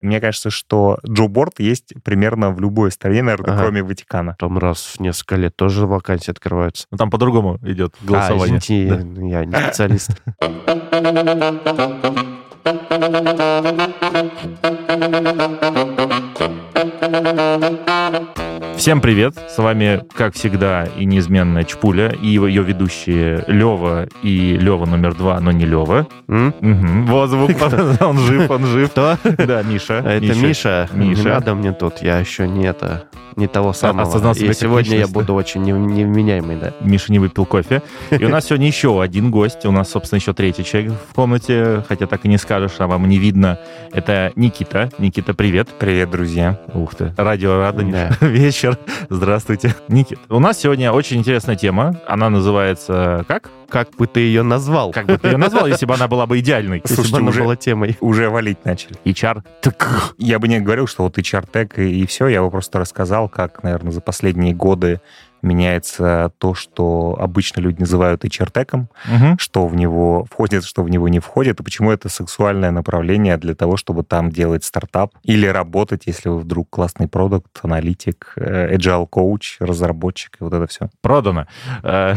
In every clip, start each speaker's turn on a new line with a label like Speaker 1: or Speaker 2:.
Speaker 1: Мне кажется, что Джо Борт есть примерно в любой стране, наверное,
Speaker 2: Ага.
Speaker 1: кроме Ватикана.
Speaker 2: Там раз в несколько лет тоже вакансии открываются.
Speaker 3: Ну, там по-другому идет
Speaker 2: А,
Speaker 3: голосование.
Speaker 2: извините, я не специалист.
Speaker 3: Всем привет! С вами, как всегда, и неизменная Чпуля, и ее ведущие Лева и Лева номер два, но не Лева.
Speaker 2: М?
Speaker 3: Мгм. Вот звук, он жив, он жив.
Speaker 2: Кто?
Speaker 3: Да, Миша.
Speaker 2: А Это Миша. Не
Speaker 3: Миша.
Speaker 2: надо мне тут, я еще не это, не того самого.
Speaker 3: осознал себя
Speaker 2: И сегодня я буду очень не- невменяемый, да.
Speaker 3: Миша не выпил кофе. И у нас сегодня еще один гость. У нас, собственно, еще третий человек в комнате, хотя так и не скажешь, а вам не видно. Это Никита. Никита, привет.
Speaker 1: Привет, друзья.
Speaker 3: Ух ты. Радио Радонеж.
Speaker 2: Да.
Speaker 3: Вечер. Здравствуйте. Никит, у нас сегодня очень интересная тема. Она называется как?
Speaker 2: Как бы ты ее назвал?
Speaker 3: Как бы ты ее назвал, если бы она была бы идеальной?
Speaker 2: Если
Speaker 1: Слушайте,
Speaker 2: бы она
Speaker 1: уже-
Speaker 2: была темой.
Speaker 1: Уже валить начали.
Speaker 3: HR.
Speaker 1: Я бы не говорил, что вот HR Tech и, и все. Я бы просто рассказал, как, наверное, за последние годы меняется то, что обычно люди называют HR Tech,
Speaker 3: Мгм.
Speaker 1: что в него входит, что в него не входит, и почему это сексуальное направление для того, чтобы там делать стартап или работать, если вы вдруг классный продукт, аналитик, э, agile коуч, разработчик и вот это все.
Speaker 3: Продано.
Speaker 2: А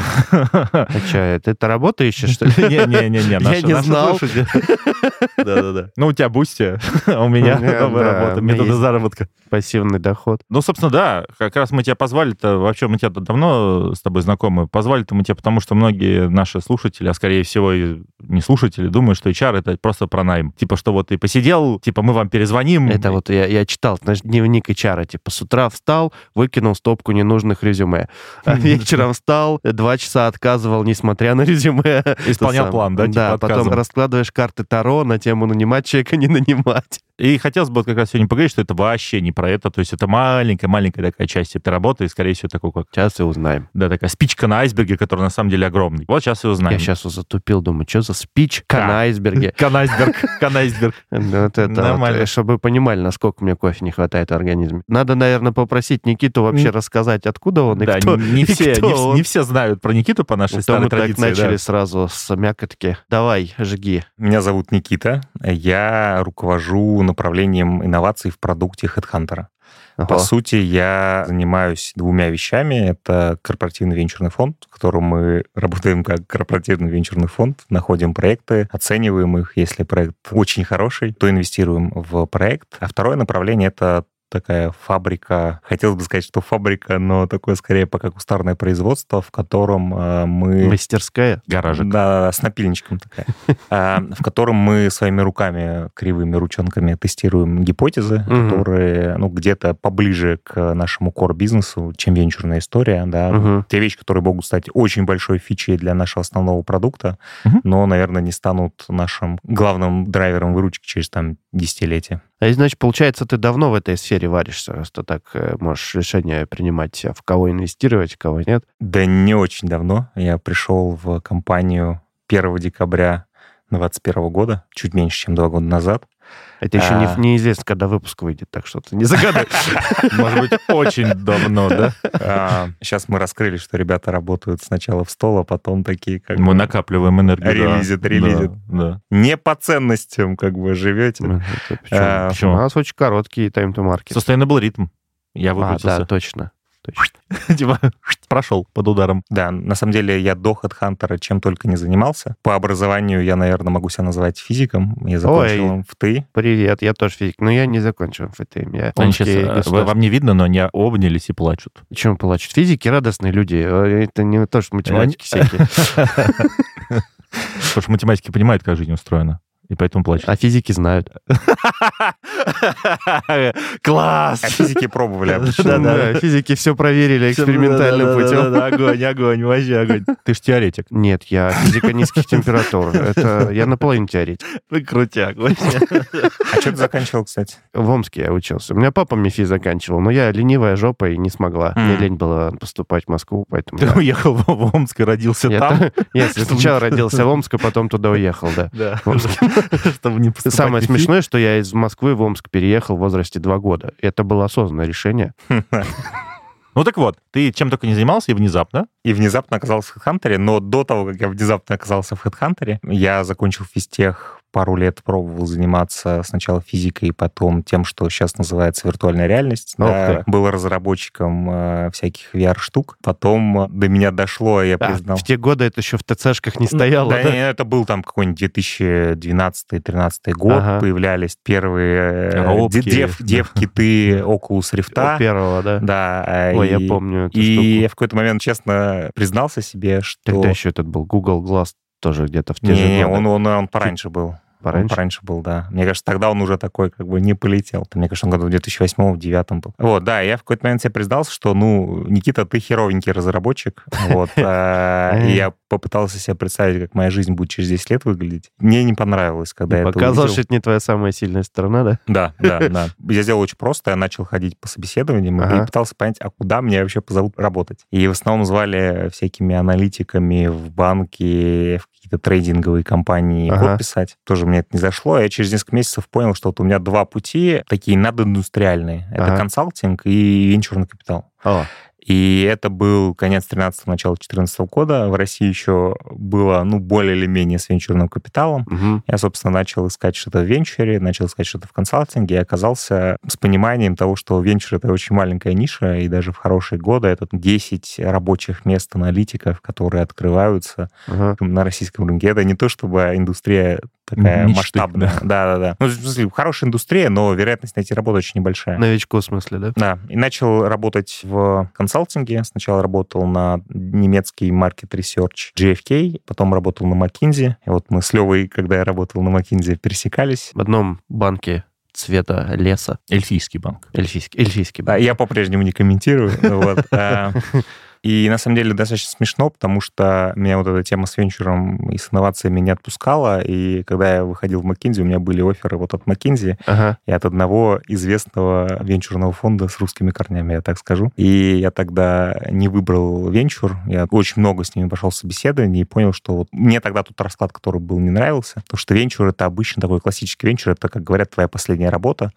Speaker 2: что, ты это работу ищешь, что ли?
Speaker 3: Не-не-не,
Speaker 2: Я не знал.
Speaker 3: Да-да-да. Ну, у тебя Boosty, а у меня новая работа, методы заработка.
Speaker 2: Пассивный доход.
Speaker 3: Ну, собственно, да, как раз мы тебя позвали-то, вообще мы тебя давно с тобой знакомы. Позвали-то мы тебя потому, что многие наши слушатели, а скорее всего и не слушатели, думают, что HR это просто про найм. Типа, что вот ты посидел, типа, мы вам перезвоним.
Speaker 2: Это вот я, я читал, знаешь, дневник HR, типа, с утра встал, выкинул стопку ненужных резюме. А вечером встал, два часа отказывал, несмотря на резюме.
Speaker 3: Исполнял план, да, типа,
Speaker 2: Да, потом раскладываешь карты Таро на тему нанимать человека, не нанимать.
Speaker 3: И хотелось бы вот как раз сегодня поговорить, что это вообще не про это. То есть это маленькая-маленькая такая часть этой работы, и, скорее всего, такой как...
Speaker 2: Сейчас и узнаем.
Speaker 3: Да, такая спичка на айсберге, которая на самом деле огромный. Вот сейчас и узнаем.
Speaker 2: Я сейчас затупил, думаю, что за спич
Speaker 3: Ка.
Speaker 2: на айсберге.
Speaker 3: Канайсберг, канайсберг.
Speaker 2: Ну, Вот это
Speaker 3: Нормально.
Speaker 2: чтобы вы понимали, насколько мне кофе не хватает в организме. Надо, наверное, попросить Никиту вообще рассказать, откуда он и
Speaker 3: Да,
Speaker 2: кто.
Speaker 3: не все, не, все знают про Никиту по нашей
Speaker 2: То
Speaker 3: старой
Speaker 2: мы так
Speaker 3: традиции.
Speaker 2: начали сразу с мякотки. Давай, жги.
Speaker 1: Меня зовут Никита. Я руковожу направлением инноваций в продукте HeadHunter. По
Speaker 2: Ага.
Speaker 1: сути, я занимаюсь двумя вещами. Это корпоративный венчурный фонд, в котором мы работаем как корпоративный венчурный фонд, находим проекты, оцениваем их. Если проект очень хороший, то инвестируем в проект. А второе направление — это такая фабрика, хотелось бы сказать, что фабрика, но такое скорее пока кустарное производство, в котором э, мы...
Speaker 2: Мастерская.
Speaker 3: Гаражик.
Speaker 1: Да, с напильничком такая. А, В котором мы своими руками, кривыми ручонками тестируем гипотезы, которые, ну, где-то поближе к нашему core-бизнесу, чем венчурная история, да. Те вещи, которые могут стать очень большой фичей для нашего основного продукта, но, наверное, не станут нашим главным драйвером выручки через, там, десятилетие.
Speaker 2: А значит, получается, ты давно в этой сфере варишься, раз ты так э, можешь решение принимать, в кого инвестировать, в кого нет.
Speaker 1: Да не очень давно. Я пришел в компанию 1 декабря 2021 года, чуть меньше, чем два года назад.
Speaker 2: Это еще не-
Speaker 1: А.
Speaker 2: неизвестно, когда выпуск выйдет, так что ты не загадывай.
Speaker 3: Может быть, очень давно, да?
Speaker 1: сейчас мы раскрыли, что ребята работают сначала в стол, а потом такие как
Speaker 3: Мы
Speaker 1: бы
Speaker 3: накапливаем энергию. да.
Speaker 1: Релизит, релизит.
Speaker 3: Да, да.
Speaker 1: не по ценностям как бы живете.
Speaker 2: Ну, почему?
Speaker 1: А,
Speaker 2: Почему? У нас очень короткий тайм-то-маркет.
Speaker 3: Sustainable ритм. Я
Speaker 2: А, да,
Speaker 3: выкрутился.
Speaker 2: точно.
Speaker 3: Типа, прошел под ударом.
Speaker 1: Да, на самом деле я до HeadHunter чем только не занимался. По образованию я, наверное, могу себя назвать физиком. Я закончил
Speaker 2: Ой.
Speaker 1: МФТИ.
Speaker 2: Привет, я тоже физик, но я не закончил ФТМ. Я
Speaker 3: Они сейчас, э, вам не видно, но они обнялись и плачут.
Speaker 2: Чем плачут? Физики радостные люди. э, Это не то, что математики всякие.
Speaker 3: Потому что математики понимают, как жизнь устроена. И поэтому плачут.
Speaker 2: А физики знают.
Speaker 3: Класс!
Speaker 1: А физики пробовали обычно.
Speaker 3: Да-да.
Speaker 2: Да, Физики все проверили экспериментальным путем.
Speaker 3: Огонь, огонь, вообще огонь. Ты ж теоретик.
Speaker 2: Нет, я физика низких температур. Это я наполовину теоретик.
Speaker 3: Ты крутяк. вообще.
Speaker 1: А что ты заканчивал, кстати?
Speaker 2: В Омске я учился. У меня папа МИФИ заканчивал, но я ленивая жопа и не смогла. Мне лень было поступать в Москву, поэтому...
Speaker 3: Ты уехал в Омск и родился там.
Speaker 2: та- Я сначала родился в Омске, потом туда уехал, да.
Speaker 3: Да.
Speaker 2: В Омске.
Speaker 3: Чтобы не поступать
Speaker 2: Самое смешное, что я из Москвы в Омск переехал в возрасте два года. Это было осознанное решение.
Speaker 3: Ну так вот, ты чем только не занимался, и внезапно.
Speaker 1: И внезапно оказался в HeadHunter, но до того, как я внезапно оказался в HeadHunter, я закончил физтех пару лет пробовал заниматься сначала физикой, потом тем, что сейчас называется виртуальная реальность. Да, был разработчиком э, всяких VR-штук. Потом до меня дошло, я а, признал...
Speaker 2: В те годы это еще в ТЦшках не стояло,
Speaker 1: да? да? это был там какой-нибудь 2012-2013 год. Ага. Появлялись первые э, дев, дев-киты Oculus Rift.
Speaker 2: первого, да?
Speaker 1: Да.
Speaker 2: Э, Ой, и, я помню
Speaker 1: И
Speaker 2: штуку.
Speaker 1: я в какой-то момент, честно, признался себе, что...
Speaker 2: Тогда еще этот был Google Glass тоже где-то в те
Speaker 1: не,
Speaker 2: же годы.
Speaker 1: Он, он, он пораньше был. Пораньше? Он пораньше был, да. Мне кажется, тогда он уже такой как бы не полетел. Мне кажется, он году в 2008-2009 был. Вот, да, я в какой-то момент себе признался, что, ну, Никита, ты херовенький разработчик. Вот. И я попытался себе представить, как моя жизнь будет через 10 лет выглядеть. Мне не понравилось, когда я
Speaker 2: Показалось, что это не твоя самая сильная сторона, да?
Speaker 1: Да, да, да. Я сделал очень просто. Я начал ходить по собеседованиям и пытался понять, а куда меня вообще позовут работать. И в основном звали всякими аналитиками в банке, в какие-то трейдинговые компании ага. код писать. Тоже мне это не зашло. Я через несколько месяцев понял, что вот у меня два пути такие надиндустриальные. Это ага. консалтинг и венчурный капитал. О. И это был конец 13 начало 14 года. В России еще было, ну, более или менее с венчурным капиталом. Угу. Я, собственно, начал искать что-то в венчуре, начал искать что-то в консалтинге и оказался с пониманием того, что венчур — это очень маленькая ниша, и даже в хорошие годы это 10 рабочих мест аналитиков, которые открываются угу. на российском рынке. Это не то, чтобы индустрия такая Мечты, масштабная. Да-да-да. Ну, в смысле, хорошая индустрия, но вероятность найти работу очень небольшая.
Speaker 2: Новичку в смысле, да?
Speaker 1: Да. И начал работать в консалтинге. Сначала работал на немецкий market research GFK, потом работал на McKinsey. И вот мы с Левой, когда я работал на McKinsey, пересекались.
Speaker 2: В одном банке цвета леса.
Speaker 3: Эльфийский банк.
Speaker 2: Эльфийский, эльфийский банк.
Speaker 1: Да, я по-прежнему не комментирую. И на самом деле достаточно смешно, потому что меня вот эта тема с венчуром и с инновациями не отпускала. И когда я выходил в McKinsey, у меня были оферы вот от McKinsey ага. и от одного известного венчурного фонда с русскими корнями, я так скажу. И я тогда не выбрал венчур. Я очень много с ними пошел собеседований и понял, что вот мне тогда тот расклад, который был, не нравился. Потому что венчур — это обычно такой классический венчур. Это, как говорят, твоя последняя работа.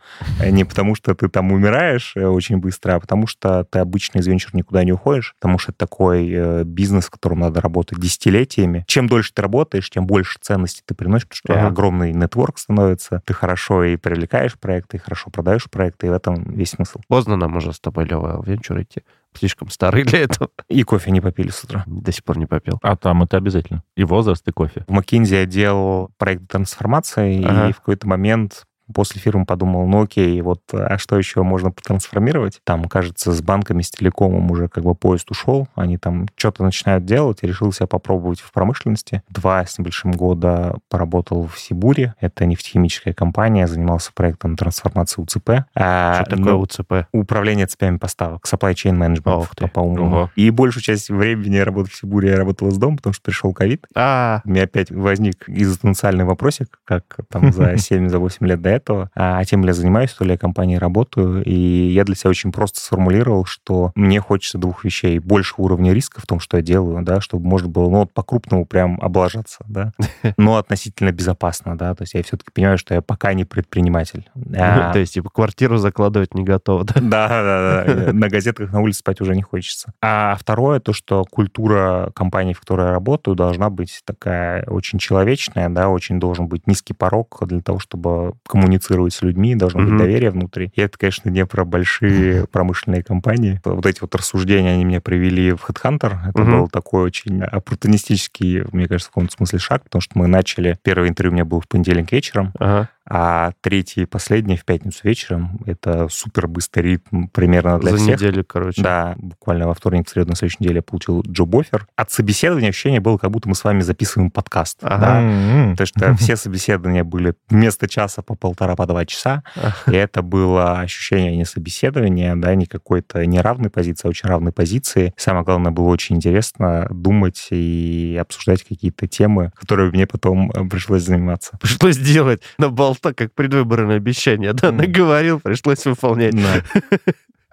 Speaker 1: Не потому что ты там умираешь очень быстро, а потому что ты обычно из венчура никуда не уходишь. Потому потому что это такой э, бизнес, в котором надо работать десятилетиями. Чем дольше ты работаешь, тем больше ценностей ты приносишь, потому что ага. огромный нетворк становится. Ты хорошо и привлекаешь проекты, и хорошо продаешь проекты, и в этом весь смысл.
Speaker 2: Поздно нам уже с тобой, Лева, в венчур идти слишком старый для этого.
Speaker 1: И кофе не попили с утра.
Speaker 2: До сих пор не попил.
Speaker 3: А там это обязательно. И возраст, и кофе.
Speaker 1: В McKinsey я делал проект трансформации, ага. и в какой-то момент После фирмы подумал, ну окей, вот а что еще можно потрансформировать? Там, кажется, с банками, с телекомом уже как бы поезд ушел, они там что-то начинают делать, и решил себя попробовать в промышленности. Два с небольшим года поработал в Сибуре, это нефтехимическая компания, занимался проектом трансформации УЦП.
Speaker 2: А, что такое УЦП?
Speaker 1: Управление цепями поставок, supply chain management по, по уму. И большую часть времени я работал в Сибуре, я работал из дома, потому что пришел ковид. А. У меня опять возник экзистенциальный вопросик, как там за 7-8 лет до этого, а тем ли я занимаюсь, то ли я компании работаю, и я для себя очень просто сформулировал, что мне хочется двух вещей. Больше уровня риска в том, что я делаю, да, чтобы можно было, ну, вот по-крупному прям облажаться, да, но относительно безопасно, да, то есть я все-таки понимаю, что я пока не предприниматель.
Speaker 2: А... То есть, типа, квартиру закладывать не готов, да?
Speaker 1: Да, да, да. На газетках на улице спать уже не хочется. А второе, то, что культура компании, в которой я работаю, должна быть такая очень человечная, да, очень должен быть низкий порог для того, чтобы коммуницировать с людьми, должно mm-hmm. быть доверие внутри. И это, конечно, не про большие промышленные компании. Вот эти вот рассуждения, они меня привели в Headhunter. Это mm-hmm. был такой очень оппортунистический, мне кажется, в каком-то смысле шаг, потому что мы начали... Первое интервью у меня было в понедельник вечером. Ага а третий и последний в пятницу вечером. Это супер быстрый ритм примерно для
Speaker 2: За
Speaker 1: всех.
Speaker 2: За неделю, короче.
Speaker 1: Да, буквально во вторник, в среду, на следующей неделе я получил джоб-оффер. От собеседования ощущение было, как будто мы с вами записываем подкаст. Ага. Да? Mm-hmm. Потому что все собеседования были вместо часа по полтора, по два часа. И это было ощущение не собеседования, да, не какой-то неравной позиции, а очень равной позиции. Самое главное, было очень интересно думать и обсуждать какие-то темы, которые мне потом э, пришлось заниматься.
Speaker 2: Пришлось делать на бол болта, как предвыборное обещание, да, наговорил, пришлось выполнять.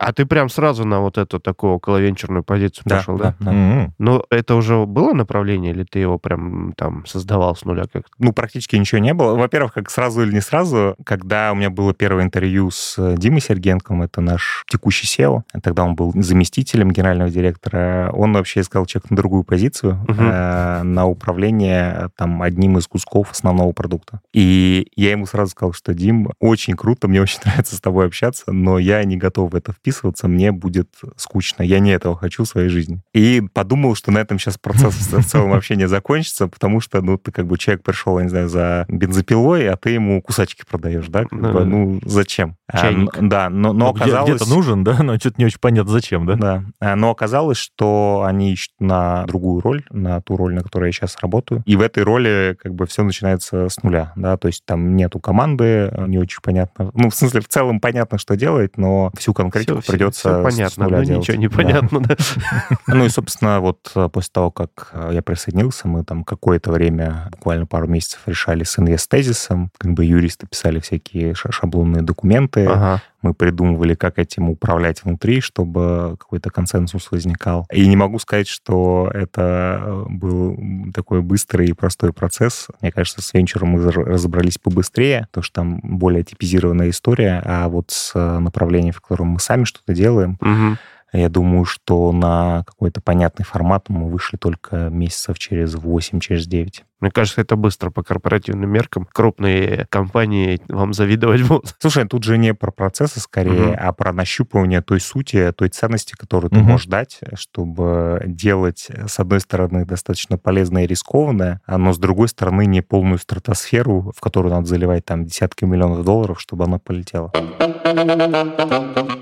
Speaker 2: А ты прям сразу на вот эту такую околовенчурную позицию
Speaker 1: Да,
Speaker 2: пошел, да?
Speaker 1: да, да.
Speaker 3: М-м.
Speaker 2: Ну, это уже было направление, или ты его прям там создавал с нуля как-то?
Speaker 1: Ну, практически ничего не было. Во-первых, как сразу или не сразу, когда у меня было первое интервью с э, Димой Сергенком, это наш текущий SEO, тогда он был заместителем генерального директора, он вообще искал человека на другую позицию,
Speaker 2: Мгм.
Speaker 1: э, на управление там одним из кусков основного продукта. И я ему сразу сказал, что Дим, очень круто, мне очень нравится с тобой общаться, но я не готов в это вписываться, мне будет скучно, я не этого хочу в своей жизни. И подумал, что на этом сейчас процесс в целом вообще не закончится, потому что, ну, ты как бы человек пришел, я не знаю, за бензопилой, а ты ему кусачки продаешь, да? Как
Speaker 2: Ну
Speaker 1: бы, ну, зачем? А,
Speaker 2: Чайник.
Speaker 1: н- да, но, но
Speaker 3: Ну, где-
Speaker 1: оказалось...
Speaker 3: Где-то нужен, да, но что-то не очень понятно, зачем, да?
Speaker 1: Да. А, Но оказалось, что они ищут на другую роль, на ту роль, на которой я сейчас работаю. И в этой роли как бы все начинается с нуля, да, то есть там нету команды, не очень понятно. Ну, в смысле, в целом понятно, что делать, но всю конкретику
Speaker 2: Всё-
Speaker 1: придется
Speaker 2: всё
Speaker 1: с
Speaker 2: понятно, но
Speaker 1: делать.
Speaker 2: ничего не
Speaker 1: Да.
Speaker 2: понятно, да.
Speaker 1: Ну и, собственно, вот э, после того, как э, я присоединился, мы там какое-то время, буквально пару месяцев, решали с инвест-тезисом. Как бы юристы писали всякие ша- шаблонные документы.
Speaker 2: Ага.
Speaker 1: Мы придумывали, как этим управлять внутри, чтобы какой-то консенсус возникал. И не могу сказать, что это э, был такой быстрый и простой процесс. Мне кажется, с венчуром мы разобрались побыстрее, потому что там более типизированная история, а вот с э, направлением, в котором мы сами что-то делаем,
Speaker 2: Мгм.
Speaker 1: я думаю, что на какой-то понятный формат мы вышли только месяцев через 8, через 9.
Speaker 2: Мне кажется, это быстро по корпоративным меркам. Крупные компании вам завидовать будут.
Speaker 1: Слушай, тут же не про процессы скорее,
Speaker 2: Мгм.
Speaker 1: а про нащупывание той сути, той ценности, которую ты
Speaker 3: Мгм.
Speaker 1: можешь дать, чтобы делать, с одной стороны, достаточно полезное и рискованное, а но с другой стороны, не полную стратосферу, в которую надо заливать там десятки миллионов долларов, чтобы она полетела.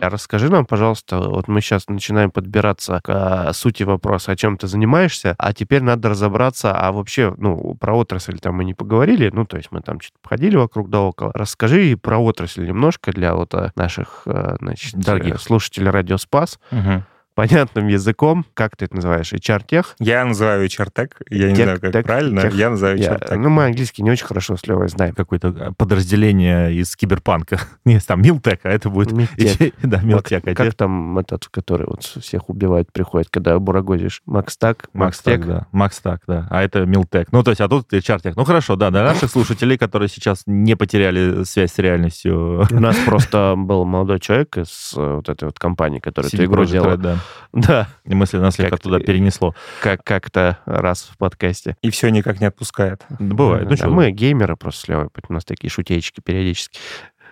Speaker 2: А Расскажи нам, пожалуйста, вот мы сейчас начинаем подбираться к а, сути вопроса, о чем ты занимаешься, а теперь надо разобраться, а вообще, ну, про отрасль там мы не поговорили, ну, то есть мы там что-то походили вокруг да около. Расскажи про отрасль немножко для вот а, наших, а, значит,
Speaker 3: Дорогих.
Speaker 2: э, слушателей Радио Спас.
Speaker 1: Мгм.
Speaker 2: Понятным языком, как ты это называешь, HR-тех?
Speaker 1: Я называю HR-тек, я не
Speaker 2: Тех-
Speaker 1: знаю, как
Speaker 2: тех-
Speaker 1: правильно,
Speaker 2: тех-
Speaker 1: я называю
Speaker 2: Я-
Speaker 1: HR-тек.
Speaker 2: ну, мы английский не очень хорошо с Левой знаем.
Speaker 3: Какое-то э, подразделение из киберпанка. Не, там Милтек, а это будет...
Speaker 2: Милтек.
Speaker 3: Да, Милтек. а
Speaker 2: как там этот, который вот всех убивает, приходит, когда бурагозишь? Макс Так,
Speaker 3: Макс
Speaker 2: Макс
Speaker 3: Так, да. Макс Так, да. А это Милтек. Ну, то есть, а тут HR-тек. Ну, хорошо, да, для наших слушателей, которые сейчас не потеряли связь с реальностью.
Speaker 2: У нас просто был молодой человек из э, вот этой вот компании, которая эту игру делала.
Speaker 3: Да.
Speaker 2: Да,
Speaker 3: И мысли нас слегка туда перенесло.
Speaker 2: как, как-то раз в подкасте.
Speaker 1: И все никак не отпускает.
Speaker 3: Бывает. Ну,
Speaker 2: Да,
Speaker 3: что?
Speaker 2: мы геймеры просто с Левой, у нас такие шутеечки периодически.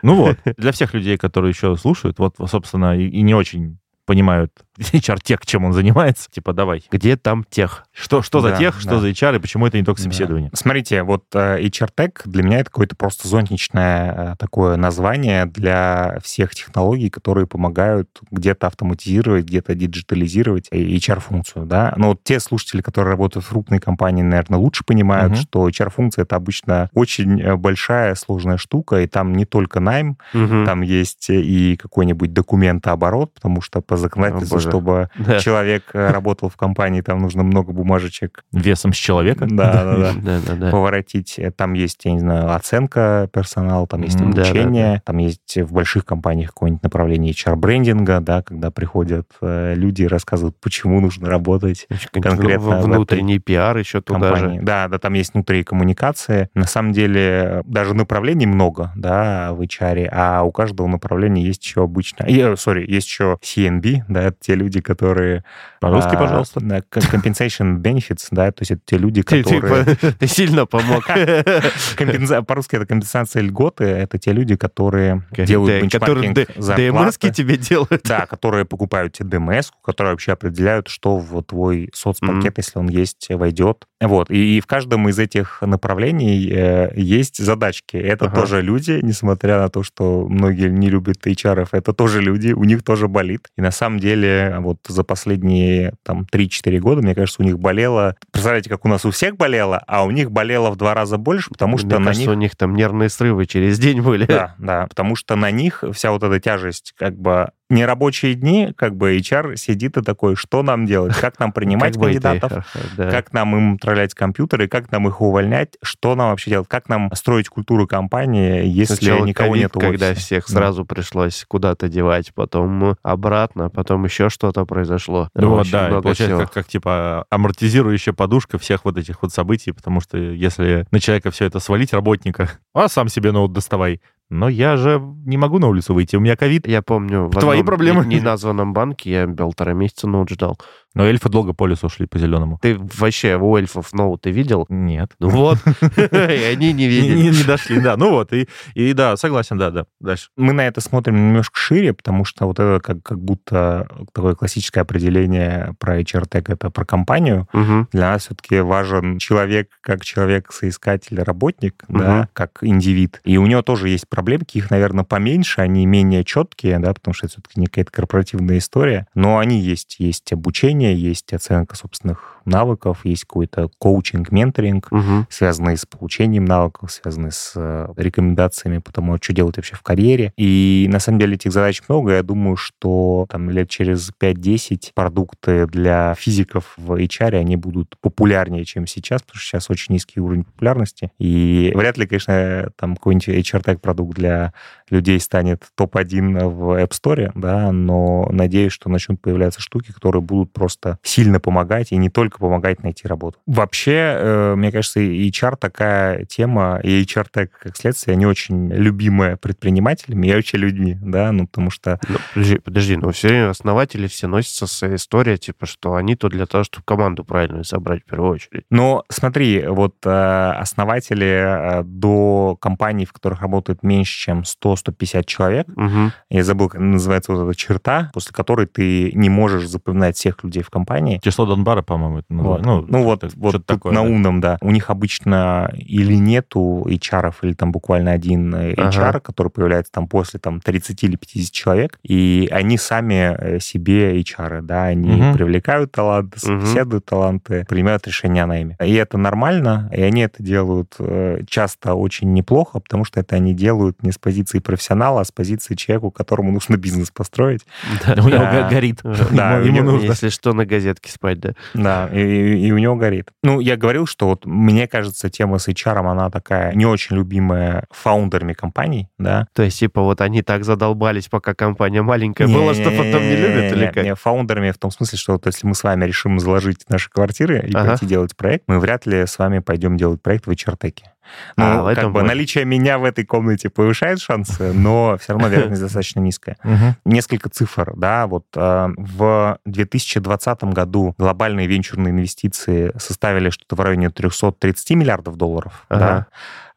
Speaker 3: Ну вот, для всех людей, которые еще слушают, вот, собственно, и, и не очень понимают HR-тех, чем он занимается, типа, давай.
Speaker 2: Где там тех?
Speaker 3: Что, что за
Speaker 1: Да,
Speaker 3: тех, что
Speaker 1: да.
Speaker 3: за HR, и почему это не только собеседование?
Speaker 1: Да. Смотрите, вот э, HR-Tech для меня это какое-то просто зонтичное э, такое название для всех технологий, которые помогают где-то автоматизировать, где-то диджитализировать э, HR-функцию, да. Но вот те слушатели, которые работают в крупной компании, наверное, лучше понимают,
Speaker 3: Мгм.
Speaker 1: что HR-функция это обычно очень большая, сложная штука, и там не только найм,
Speaker 2: Мгм.
Speaker 1: там есть и какой-нибудь документооборот, потому что по законодательству,
Speaker 2: боже.
Speaker 1: чтобы
Speaker 2: Да.
Speaker 1: человек э, работал в компании, там нужно много бумажечек.
Speaker 3: Весом с человека?
Speaker 1: Да, да, да
Speaker 2: Да, да, да.
Speaker 1: поворотить. Э, Там есть, я не знаю, оценка персонала, там есть
Speaker 3: Мгм.
Speaker 2: Да, да,
Speaker 1: обучение, там есть в больших компаниях какое-нибудь направление HR-брендинга, да, когда приходят э, люди и рассказывают, почему нужно работать конкретно
Speaker 2: внутренний пиар еще туда
Speaker 1: компании.
Speaker 2: же.
Speaker 1: Да, да, там есть внутри коммуникации. На самом деле даже направлений много, да, в HR, а у каждого направления есть еще обычно... Sorry, есть еще C&B, да, это те люди, которые...
Speaker 3: По-русски,
Speaker 1: а,
Speaker 3: пожалуйста.
Speaker 1: Compensation Benefits, да, то есть это те люди, которые...
Speaker 2: ты сильно помог.
Speaker 1: По-русски это компенсация льготы. Это те люди, которые делают бенчмаркинг зарплаты.
Speaker 2: тебе делают.
Speaker 1: Да, которые покупают тебе ДМС, которые вообще определяют, что в твой соцпакет, если он есть, войдет. Вот. И, в каждом из этих направлений э, есть задачки. Это тоже люди, несмотря на то, что многие не любят HR, это тоже люди, у них тоже болит. И на самом деле вот за последние там 3-4 года, мне кажется, у них болело... Представляете, как у нас у всех болело, а у них болело в два раза больше, потому что
Speaker 2: Мне
Speaker 1: на
Speaker 2: кажется,
Speaker 1: них
Speaker 2: у них там нервные срывы через день были.
Speaker 1: да, да, потому что на них вся вот эта тяжесть как бы нерабочие дни, как бы HR сидит и такой, что нам делать, как нам принимать
Speaker 2: Как
Speaker 1: кандидатов,
Speaker 2: да.
Speaker 1: как нам им троллять компьютеры, как нам их увольнять, что нам вообще делать, как нам строить культуру компании, если
Speaker 2: Сначала
Speaker 1: никого
Speaker 2: ковид,
Speaker 1: нет в
Speaker 2: когда всех
Speaker 1: Да.
Speaker 2: сразу пришлось куда-то девать, потом обратно, потом еще что-то произошло.
Speaker 3: Ну вот, да, получается,
Speaker 2: всего.
Speaker 3: как, как типа амортизирующая подушка всех вот этих вот событий, потому что если на человека все это свалить, работника, а сам себе ноут доставай. Но я же не могу на улицу выйти, у меня ковид.
Speaker 2: Я помню, в
Speaker 3: Твои
Speaker 2: одном
Speaker 3: проблемы.
Speaker 2: не- неназванном банке я полтора месяца ноут ждал.
Speaker 3: Но эльфы долго по лесу шли по зеленому.
Speaker 2: Ты вообще у эльфов ноуты видел?
Speaker 3: Нет.
Speaker 2: Ну вот, и они не видели.
Speaker 3: не- дошли, да. Ну вот, и, и да, согласен, да, да. Дальше.
Speaker 1: Мы на это смотрим немножко шире, потому что вот это как, как будто такое классическое определение про HR-тег, это про компанию. Для нас все-таки важен человек как человек-соискатель, работник, да, как индивид. И у него тоже есть проблемки, их, наверное, поменьше, они менее четкие, да, потому что это все-таки не какая-то корпоративная история, но они есть. Есть обучение, есть оценка собственных навыков, есть какой-то коучинг, менторинг,
Speaker 2: Мгм.
Speaker 1: связанные с получением навыков, связанные с э, рекомендациями по тому, что делать вообще в карьере. И на самом деле этих задач много. Я думаю, что там лет через 5-10 продукты для физиков в HR, они будут популярнее, чем сейчас, потому что сейчас очень низкий уровень популярности. И вряд ли, конечно, там какой-нибудь HR-тег продукт для людей станет топ-1 в App Store, да, но надеюсь, что начнут появляться штуки, которые будут просто сильно помогать, и не только помогать найти работу. Вообще, э, мне кажется, HR такая тема, и HR так как следствие, они очень любимые предпринимателями и вообще людьми, да, ну, потому что
Speaker 2: Ну, подожди, подожди, но все время основатели все носятся с историей, типа, что они тут для того, чтобы команду правильную собрать в первую очередь.
Speaker 1: Но смотри, вот э, основатели э, до компаний, в которых работает меньше, чем 100-150 человек,
Speaker 2: Мгм.
Speaker 1: я забыл, как называется вот эта черта, после которой ты не можешь запоминать всех людей в компании.
Speaker 3: Число Донбара, по-моему, это
Speaker 1: Вот.
Speaker 3: называется.
Speaker 1: Ну, вот, вот тут
Speaker 3: такое,
Speaker 1: на
Speaker 3: да.
Speaker 1: умном, да. У них обычно или нету HR, или там буквально один э, HR,
Speaker 2: Ага.
Speaker 1: который появляется там после там 30 или 50 человек, и они сами э, себе HR, да, они
Speaker 3: Мгм.
Speaker 1: привлекают таланты, собеседуют таланты, принимают решения о найме. И это нормально, и они это делают э, часто очень неплохо, потому что это они делают не с позиции профессионала, а с позиции человека, которому нужно бизнес построить.
Speaker 2: Да.
Speaker 3: У него горит.
Speaker 1: Да,
Speaker 3: Ему- нужно.
Speaker 2: Если что, на газетке спать, да.
Speaker 1: Да, и, и- и у него горит. Ну, я говорил, что вот мне кажется, тема с HR, она такая не очень любимая фаундерами компаний, да.
Speaker 2: То есть, типа, вот они так задолбались, пока компания маленькая была, что потом не любят, или
Speaker 1: Не,
Speaker 2: как?
Speaker 1: не, фаундерами в том смысле, что вот если мы с вами решим заложить наши квартиры и
Speaker 2: Ага.
Speaker 1: пойти делать проект, мы вряд ли с вами пойдем делать проект в HR-теке. Ну,
Speaker 2: А,
Speaker 1: как
Speaker 2: этом
Speaker 1: бы
Speaker 2: плане.
Speaker 1: наличие меня в этой комнате повышает шансы, но все равно вероятность достаточно низкая. Несколько цифр, да, вот э, в 2020 году глобальные венчурные инвестиции составили что-то в районе 330 миллиардов долларов, да,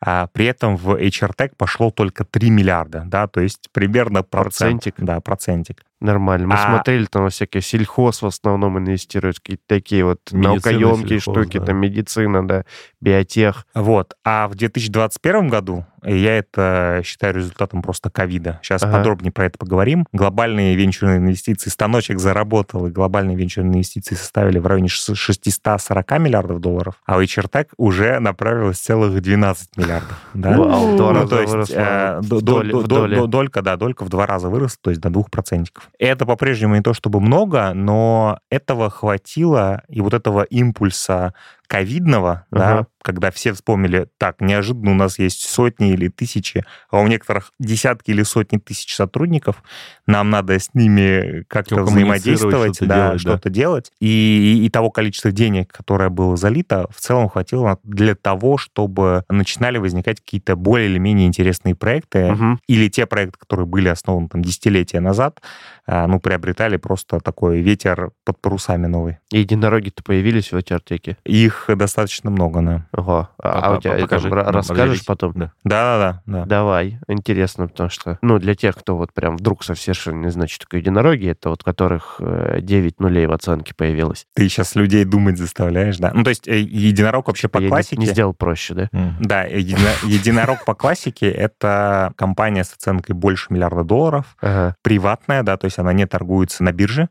Speaker 1: а при этом в HR Tech пошло только 3 миллиарда, да, то есть примерно процент.
Speaker 2: Процентик.
Speaker 1: Да, процентик.
Speaker 2: Нормально. Мы
Speaker 1: А-
Speaker 2: смотрели, там всякие сельхоз в основном инвестируют, какие-то такие вот
Speaker 3: Медицина,
Speaker 2: наукоемкие
Speaker 3: сельхоз,
Speaker 2: штуки,
Speaker 3: да.
Speaker 2: там медицина, да, биотех.
Speaker 1: Вот. А в 2021 году, и я это считаю результатом просто ковида, сейчас
Speaker 2: Ага.
Speaker 1: подробнее про это поговорим, глобальные венчурные инвестиции, станочек заработал, и глобальные венчурные инвестиции составили в районе шест- 640 миллиардов долларов, а в HRTech уже направилось целых 12 миллиардов. Да?
Speaker 2: Вау,
Speaker 1: Ну, то есть э, долька, да, долька в два раза выросла, то есть до двух процентиков. Это по-прежнему не то чтобы много, но этого хватило, и вот этого импульса ковидного, да,
Speaker 2: Ага.
Speaker 1: когда все вспомнили, так, неожиданно у нас есть сотни или тысячи, а у некоторых десятки или сотни тысяч сотрудников, нам надо с ними как-то взаимодействовать,
Speaker 3: что-то
Speaker 1: да,
Speaker 3: делать, да.
Speaker 1: что-то делать. И, и того количества денег, которое было залито, в целом хватило для того, чтобы начинали возникать какие-то более или менее интересные проекты,
Speaker 2: Мгм.
Speaker 1: или те проекты, которые были основаны там десятилетия назад, а, ну, приобретали просто такой ветер под парусами новый.
Speaker 2: Единороги-то появились в HR-теке.
Speaker 1: Их достаточно много, да.
Speaker 2: Ого. А, а у тебя
Speaker 3: Покажи,
Speaker 2: ра-
Speaker 3: нам
Speaker 2: расскажешь потом?
Speaker 3: Да.
Speaker 1: Да-да-да. да.
Speaker 2: Давай, интересно, потому что, ну, для тех, кто вот прям вдруг совершенно не знает, что такое единороги, это вот которых э, 9 нулей в оценке появилось.
Speaker 1: Ты сейчас людей думать заставляешь, да. Ну, то есть э, единорог вообще по
Speaker 2: Я не-
Speaker 1: классике...
Speaker 2: не сделал проще, да?
Speaker 3: М.
Speaker 1: Да, едино- единорог по классике — это компания с оценкой больше миллиарда долларов,
Speaker 2: Ага.
Speaker 1: приватная, да, то есть она не торгуется на бирже.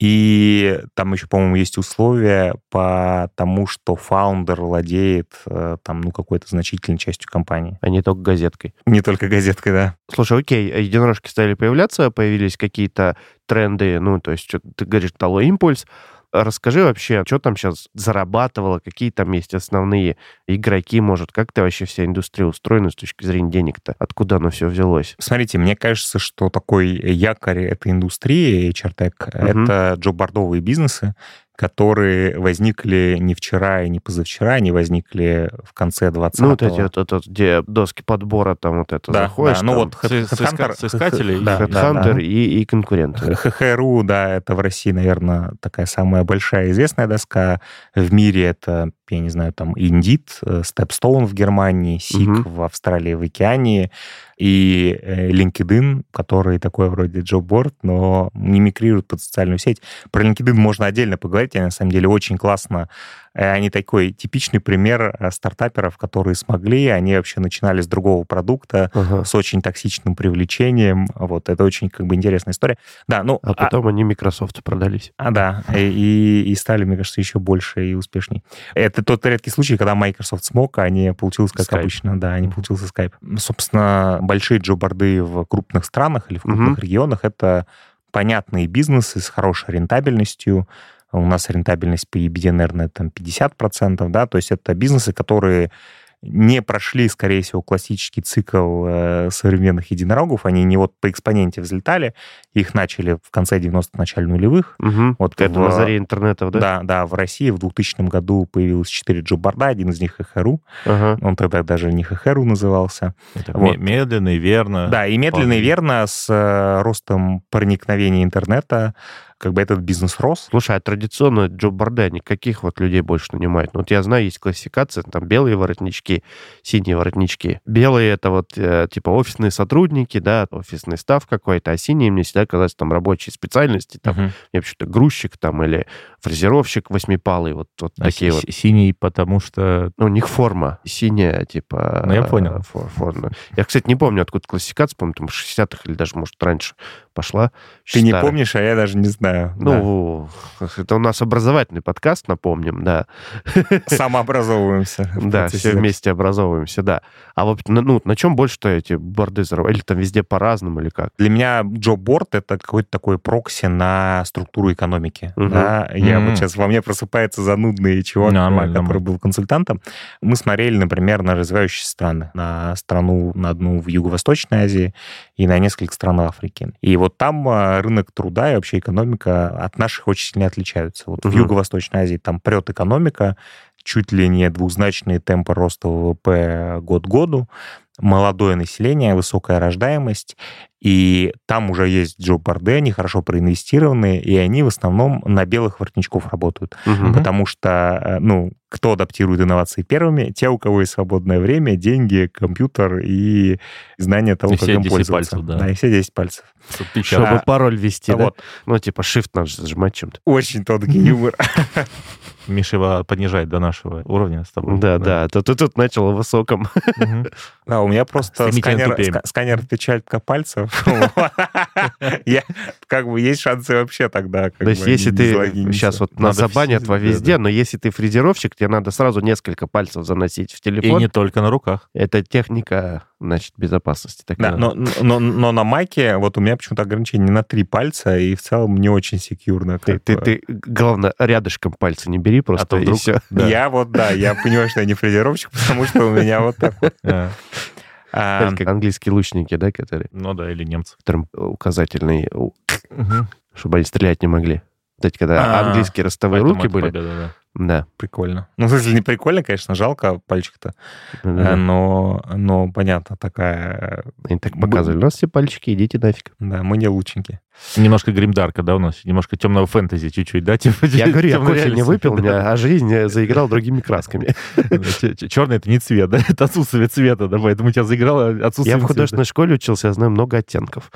Speaker 1: И там еще, по-моему, есть условия по тому, что что фаундер владеет э, там, ну, какой-то значительной частью компании.
Speaker 2: А не только газеткой.
Speaker 1: Не только газеткой, да.
Speaker 2: Слушай, окей, единорожки стали появляться, появились какие-то тренды, ну, то есть ты говоришь, дало импульс, Расскажи вообще, что там сейчас зарабатывало, какие там есть основные игроки, может, как ты вообще вся индустрия устроена с точки зрения денег-то? Откуда оно все взялось?
Speaker 1: Смотрите, мне кажется, что такой якорь этой индустрии, HRTech, угу. это джоббордовые бизнесы, которые возникли не вчера и не позавчера, они возникли в конце 20
Speaker 2: Ну, вот эти вот, вот, вот, где доски подбора, там вот это
Speaker 1: да,
Speaker 2: заходишь.
Speaker 1: Да, ну вот
Speaker 3: соискатели,
Speaker 2: да, Headhunter да, и, и конкуренты.
Speaker 1: ХХРУ, да, это в России, наверное, такая самая большая известная доска. В мире это, я не знаю, там Indeed, Stepstone в Германии, SIG угу. в Австралии, в Океании и э, LinkedIn, который такой вроде джобборд, но не мигрирует под социальную сеть. Про LinkedIn можно отдельно поговорить, они на самом деле очень классно они такой типичный пример э, стартаперов, которые смогли, они вообще начинали с другого продукта, uh-huh. с очень токсичным привлечением. Вот, это очень как бы интересная история. Да, ну...
Speaker 2: А потом а... они Microsoft продались.
Speaker 1: А, да, и, и стали, мне кажется, еще больше и успешней. Это тот редкий случай, когда Microsoft смог, а не получилось как Skype. обычно. Да, не получился Skype. Собственно, большие джоборды в крупных странах или в крупных uh-huh. регионах — это понятные бизнесы с хорошей рентабельностью, у нас рентабельность по EBITDA, наверное, там 50%, да, то есть это бизнесы, которые не прошли, скорее всего, классический цикл э, современных единорогов. Они не вот по экспоненте взлетали, их начали в конце 90-х, начале нулевых.
Speaker 2: Угу. Вот это в, на заре интернетов, да?
Speaker 1: Да, да. В России в 2000 году появилось 4 джобборда, один из них ХХРУ. Ага. Он тогда даже не ХХРУ назывался.
Speaker 3: Это вот. Медленно и верно.
Speaker 1: Да, и медленно и верно с э, ростом проникновения интернета как бы этот бизнес рос.
Speaker 2: Слушай, а традиционно джоб-борды, они каких вот людей больше нанимают? Ну, вот я знаю, есть классификация, там белые воротнички, синие воротнички. Белые — это вот э, типа офисные сотрудники, да, офисный став какой-то, а синие мне всегда казалось там рабочие специальности, там, uh-huh. мне почему-то грузчик там или фрезеровщик восьмипалый, вот, вот а такие
Speaker 3: си-
Speaker 2: вот.
Speaker 3: Синий, потому что...
Speaker 2: Ну, у них форма синяя, типа...
Speaker 3: Ну, я понял.
Speaker 2: Фор- форма. Я, кстати, не помню, откуда классификация, по-моему, там 60-х или даже, может, раньше пошла.
Speaker 1: Ты не помнишь, а я даже не знаю.
Speaker 2: Ну, да. это у нас образовательный подкаст, напомним, да.
Speaker 1: Самообразовываемся.
Speaker 2: Да, все вместе образовываемся, да. А вот ну, на чем больше-то эти борды? Или там везде по-разному, или как?
Speaker 1: Для меня джоб-борд — это какой-то такой прокси на структуру экономики. Да? Я вот сейчас во мне просыпается занудный чувак, который был консультантом. Мы смотрели, например, на развивающиеся страны. На страну, на одну в Юго-Восточной Азии и на несколько стран Африки. И вот вот там а, рынок труда и вообще экономика от наших очень сильно отличаются. Вот угу. в Юго-Восточной Азии там прет экономика, чуть ли не двузначные темпы роста ВВП год к году, молодое население, высокая рождаемость, и там уже есть джоб-борды, они хорошо проинвестированы, и они в основном на белых воротничков работают. Угу. Потому что, э, ну, кто адаптирует инновации первыми? Те, у кого есть свободное время, деньги, компьютер и знание того, и как им пользоваться.
Speaker 3: Пальцев, да.
Speaker 1: да, и все 10 пальцев.
Speaker 2: Чтобы а, пароль ввести, а да? Вот. Ну, типа shift надо зажимать чем-то.
Speaker 1: Очень тонкий юмор.
Speaker 3: Миша его понижает до нашего уровня с тобой.
Speaker 2: Да, да. То ты тут начал в высоком.
Speaker 1: Да, у меня просто сканер отпечатка пальцев. Я, как бы, есть шансы вообще тогда.
Speaker 2: То есть, если ты сейчас вот нас забанят во везде, но если ты фрезеровщик, тебе надо сразу несколько пальцев заносить в телефон.
Speaker 3: И не только на руках.
Speaker 2: Это техника, значит, безопасности. Такая.
Speaker 1: Да, но, но, но на майке вот у меня почему-то ограничение на три пальца, и в целом не очень секьюрно.
Speaker 2: Ты, ты, ты, главное, рядышком пальцы не бери просто, а вдруг... все.
Speaker 1: Да. Я вот, да, я понимаю, что я не фрезеровщик, потому что у меня вот так вот.
Speaker 2: А, как английские лучники, да, которые...
Speaker 3: Ну да, или немцы.
Speaker 2: Которым указательный, чтобы они стрелять не могли. Кстати, когда а, английские ростовые руки были, да.
Speaker 1: Прикольно. Ну, в смысле, не прикольно, конечно, жалко пальчик-то. Да. Но, но, понятно, такая...
Speaker 2: Они так показывали. У нас все пальчики, идите нафиг.
Speaker 1: Да, мы не лучники.
Speaker 3: Немножко гримдарка, да, у нас? Немножко темного фэнтези чуть-чуть, да?
Speaker 2: Типа, я говорю, я куря не выпил, меня, а жизнь заиграл другими красками.
Speaker 3: Черный — это не цвет, да? Это отсутствие цвета, да, поэтому тебя заиграло отсутствие
Speaker 2: Я в художественной школе учился, я знаю много оттенков.